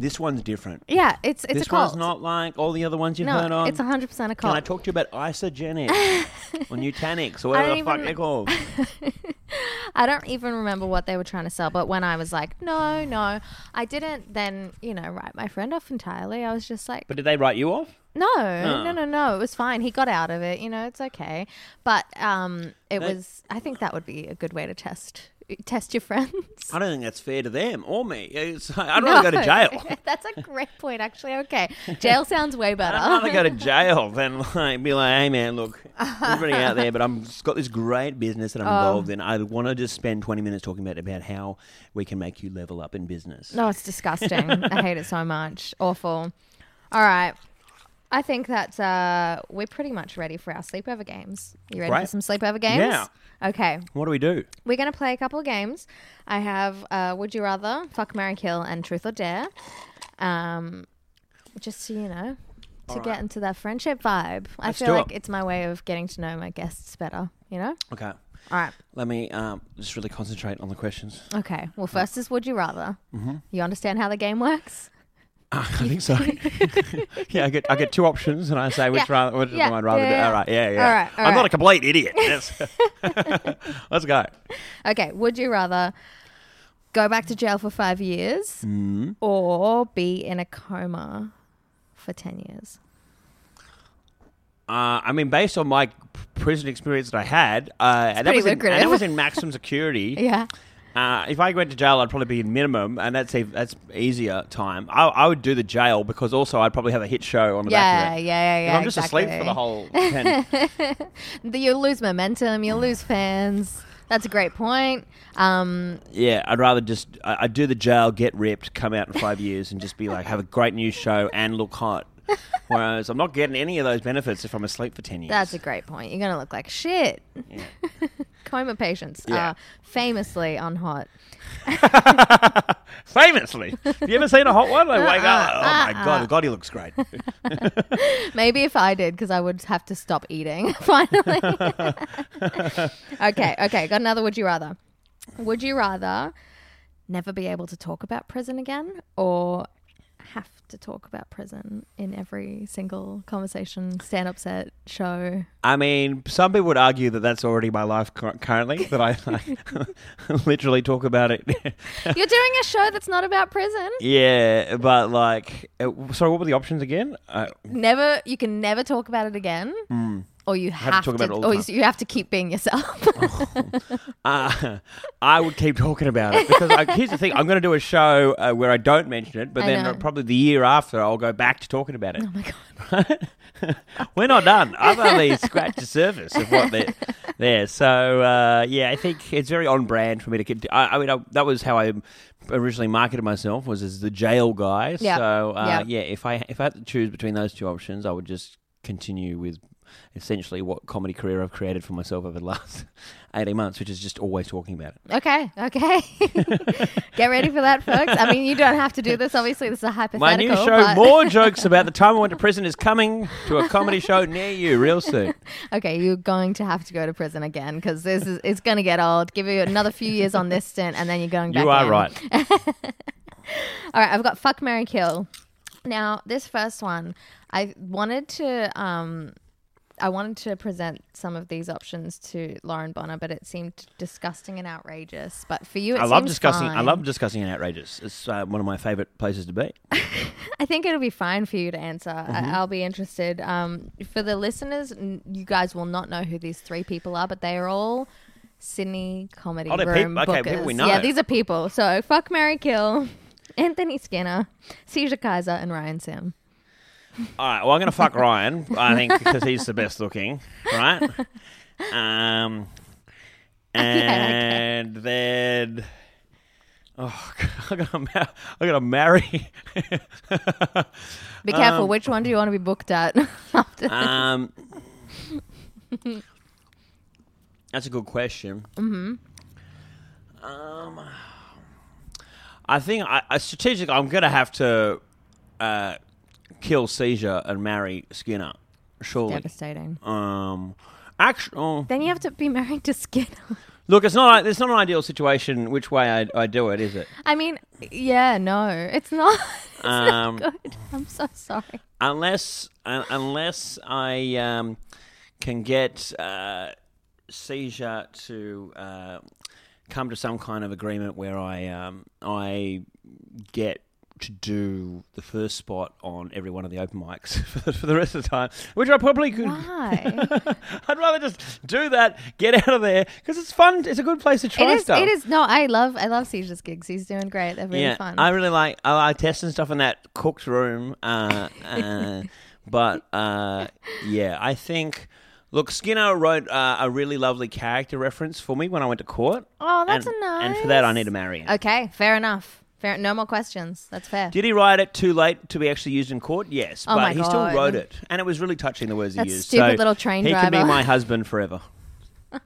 This one's different. Yeah, it's it's this a cult. one's not like all the other ones you've no, heard on. it's hundred percent a call. Can I cult. talk to you about Isagenix or Nutanix or I whatever don't the fuck even- they're called? I don't even remember what they were trying to sell, but when I was like, no, no, I didn't then, you know, write my friend off entirely. I was just like, But did they write you off? no, no, no, no, it was fine. He got out of it, you know, it's okay. But um, it That- was, I think that would be a good way to test test your friends. I don't think that's fair to them or me. It's, I'd rather go to jail. That's a great point, actually. Okay, jail sounds way better. I'd rather go to jail than like be like, hey man, look, everybody out there, but I'm got this great business that I'm Oh. involved in. I want to just spend 20 minutes talking about about how we can make you level up in business. No, it's disgusting. I hate it so much. Awful. All right. I think that uh, we're pretty much ready for our sleepover games. You ready for some sleepover games? Yeah. Okay. What do we do? We're going to play a couple of games. I have uh, Would You Rather, Fuck, Mary Kill, and Truth or Dare. Um, just so you know, to All get right. into that friendship vibe. I Let's feel do like it. it's my way of getting to know my guests better, you know? Okay. All right. Let me um, just really concentrate on the questions. Okay. Well, first is Would You Rather. Mhm. You understand how the game works? I think so. yeah, I get I get two options, and I say which Yeah. rather which Yeah. one I'd rather Yeah, do. All right, yeah, yeah. All right, all I'm not a complete idiot. Yes. Let's go. Okay, would you rather go back to jail for five years Mm. or be in a coma for 10 years? Uh, I mean, based on my prison experience that I had, uh, and that was, in, that was in maximum security. Yeah. Uh, if I went to jail, I'd probably be in minimum, and that's a, that's easier time. I, I would do the jail because also I'd probably have a hit show on the Yeah, back of it. yeah, yeah, yeah. If I'm just asleep for the whole ten. You'll lose momentum, you'll lose fans. That's a great point. Um, Yeah, I'd rather just I, I'd do the jail, get ripped, come out in five years, and just be like have a great new show and look hot. Whereas I'm not getting any of those benefits if I'm asleep for ten years. that's a great point. You're going to look like shit. coma patients Yeah. are famously unhot. Famously, have you ever seen a hot one? Like wake up, oh my uh-uh. god, God, he looks great. Maybe if I did, because I would have to stop eating finally. okay, okay. Got another would you rather. Would you rather never be able to talk about prison again or have to talk about prison in every single conversation, stand up set, show? I mean, some people would argue that that's already my life cur- currently. That I like, literally talk about it. You're doing a show that's not about prison. yeah, but like, uh, sorry, what were the options again? Uh, Never, you can never talk about it again. mm. Or you Have to have, talk about it all the or time. you have to keep being yourself. Uh, I would keep talking about it because I, here's the thing: I'm going to do a show uh, where I don't mention it, but I then know. probably the year after I'll go back to talking about it. Oh my god! We're not done. I've only scratched the surface of what they're there. So uh, yeah, I think it's very on brand for me to. Get, I, I mean, I, that was how I originally marketed myself was as the jail guy. Yeah. So uh, Yeah. yeah, if I if I had to choose between those two options, I would just continue with essentially what comedy career I've created for myself over the last 18 months, which is just always talking about it. Okay, okay. Get ready for that, folks. I mean, you don't have to do this. Obviously, this is a hypothetical. My new show, More Jokes About the Time I Went to Prison, is coming to a comedy show near you real soon. okay, you're going to have to go to prison again because this is it's going to get old. Give you another few years on this stint, and then you're going back. You are in. right. All right, I've got fuck Mary Kill. Now, this first one, I wanted to um I wanted to present some of these options to Lauren Bonner, but it seemed disgusting and outrageous. But for you, it I love discussing. I love discussing and outrageous. It's uh, one of my favorite places to be. I think it'll be fine for you to answer. Mhm. I- I'll be interested. Um, for the listeners, n- you guys will not know who these three people are, but they are all Sydney comedy Oh, room peop- okay, bookers. we know. Yeah, these are people. So fuck Mary Kill, Anthony Skinner, Caesar Kaiser, and Ryan Sim. All right. Well, I'm going to fuck Ryan. I think because he's the best looking, right? Um, and then. Oh, I gotta, ma- I gotta marry. Be careful. Um, which one do you want to be booked at? after this? Um, that's a good question. hmm Um, I think I, I strategically I'm gonna have to uh, kill Caesar and marry Skinner. Surely, Devastating. Um, actually, Then you have to be married to Skinner. Look, it's not. It's not an ideal situation. Which way I, I do it, is it? I mean, yeah, no, it's not. It's Um, not good. I'm so sorry. unless unless I um, can get uh, Caesar to uh, come to some kind of agreement where I um, I get to do the first spot on every one of the open mics for the, rest of the time, which I probably could. Why? I'd rather just do that, get out of there because it's fun. It's a good place to try it is. stuff. It is. No, I love. I love Seiger's gigs. He's doing great. They're really yeah, fun. I really like. I like testing stuff in that cooked room. Uh, uh, but uh, yeah, I think. Look, Skinner wrote uh, a really lovely character reference for me when I went to court. oh, that's and, a nice. And for that, I need to marry him. Okay, fair enough. Fair. No more questions. That's fair. Did he write it too late to be actually used in court? Yes, Oh but he still God. wrote it, and it was really touching the words That he used. stupid so little train he can be driver. my husband forever.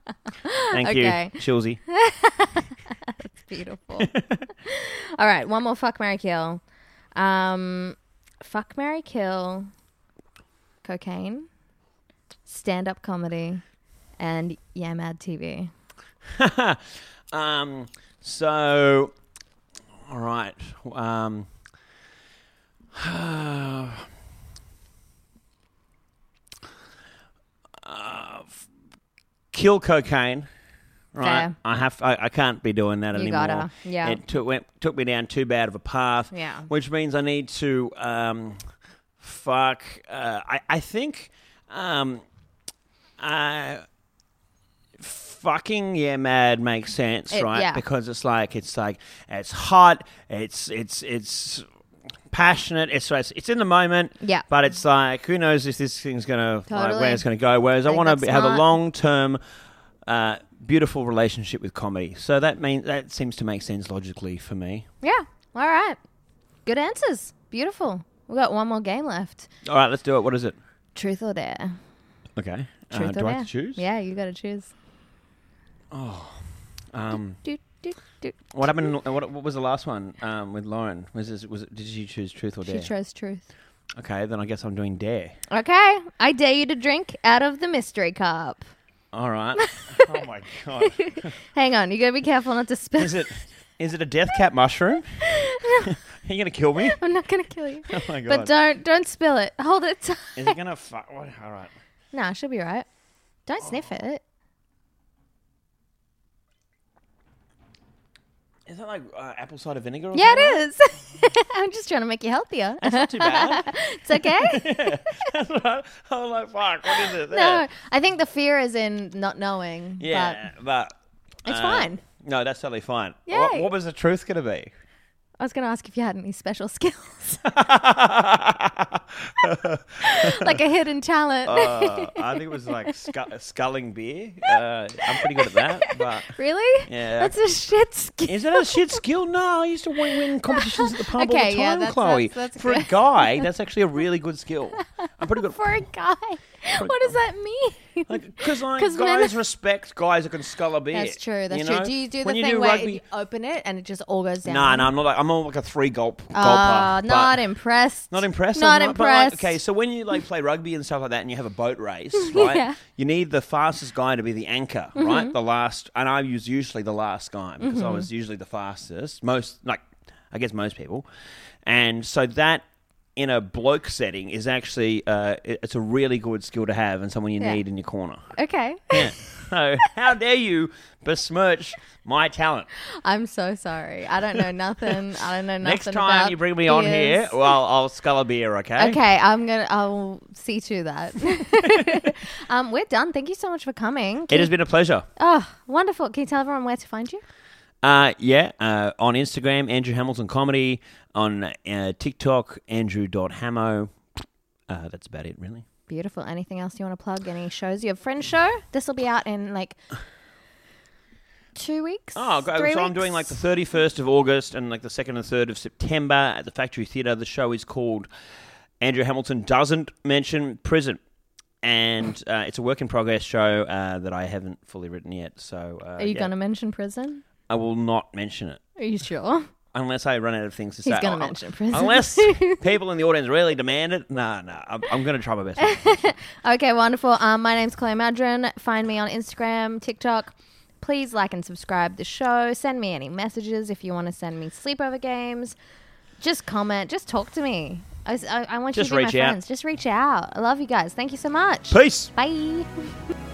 Thank Okay. you, Shilsey. That's beautiful. All right, one more. Fuck Mary Kill. Um, fuck Mary Kill. Cocaine. Stand up comedy. And Yeah Mad TV. um, so, all right. Um, uh, kill cocaine. Right, Fair. I have. I, I can't be doing that You anymore. gotta, yeah. It took went, took me down too bad of a path. Yeah. which means I need to um, fuck. Uh, I I think um, uh, fucking yeah mad makes sense, It- right? yeah. Because it's like it's like it's hot. It's it's it's passionate. It's it's, it's in the moment. Yeah. But it's like who knows if this thing's gonna like, where it's gonna go. Whereas I, think want to have a long term. Uh, beautiful relationship with comedy, so that means that seems to make sense logically for me. Yeah. All right. Good answers. Beautiful. We've got one more game left. All right, let's do it. What is it? Truth or dare? Okay. Uh, Truth do or I dare? have to choose? Yeah, you got to choose. Um, Do, do, do. what happened? in- What, what was the last one um, with Lauren? Was this, was it, did you choose truth or dare? She dare? chose truth. okay, then I guess I'm doing dare. Okay. I dare you to drink out of the mystery cup. All right. oh my god. Hang on. You got to be careful not to spill. Is it is it a death cap mushroom? Are you gonna kill me? I'm not going to kill you. Oh my god. But don't don't spill it. Hold it tight. Is it gonna fuck? What? All right. Nah, she'll be right. Don't sniff it. Is that like uh, apple cider vinegar? Or Yeah, something? it is. I'm just trying to make you healthier. That's not too bad. it's okay. That's. I was like, fuck. What is it? no, I think the fear is in not knowing. Yeah, but, It's uh, fine. No, that's totally fine. What, what was the truth gonna be? I was going to ask if you had any special skills, like a hidden talent. Uh, I think it was like scu- sculling beer. Uh, I'm pretty good at that. But really? Yeah. That's a shit skill. is that a shit skill? No, I used to win, win competitions at the pub all Okay, the yeah, time, that's- Chloe. that's- that's For a guy, that's actually a really good skill. I'm pretty good. For a guy. What does that mean? Because like, 'Cause guys men- respect guys who can scull a beer. That's true. That's you true. Do you do the when you thing do where rugby? you open it and it just all goes down? No, no, I'm not. Like, I'm more like a three gulp gulper. Uh, but- not impressed. Not impressed. Not I'm but, like, impressed. okay, so when you like play rugby and stuff like that, and you have a boat race, right? Yeah. You need the fastest guy to be the anchor, Mhm. right? The last, and I was usually the last guy because I Mhm. was usually the fastest. Most, like, I guess most people, and so that in a bloke setting is actually uh, it's a really good skill to have and someone you Yeah. need in your corner. Okay. Yeah. so how dare you besmirch my talent? I'm so sorry. I don't know nothing. I don't know nothing. Next time you bring me on here, well, I'll scull a beer, okay? Okay, I'm gonna. I'll see to that. um, we're done. Thank you so much for coming. It has been a pleasure. Oh, wonderful. Can you tell everyone where to find you? Uh, yeah, uh, on Instagram, Andrew Hamilton Comedy. On uh, TikTok, Andrew.hamo. Uh, that's about it, really. Beautiful. Anything else you want to plug? Any shows? You have friend show. This will be out in like two weeks. Oh, great. Three so I'm weeks? doing like the 31st of August and like the 2nd and 3rd of September at the Factory Theatre. The show is called Andrew Hamilton Doesn't Mention Prison. And uh, it's a work in progress show uh, that I haven't fully written yet. So uh, Are you yeah. gonna mention prison? I will not mention it. Are you sure? Unless I run out of things to say. He's say. gonna mention prison. Unless people in the audience really demand it. No, no. I'm, I'm going to try my best. Okay, wonderful. Um, my name's Chloe Maddren. Find me on Instagram, TikTok. Please like and subscribe the show. Send me any messages if you want to send me sleepover games. Just comment. Just talk to me. I, I, I want Just you to be reach my out. friends. Just reach out. I love you guys. Thank you so much. Peace. Bye.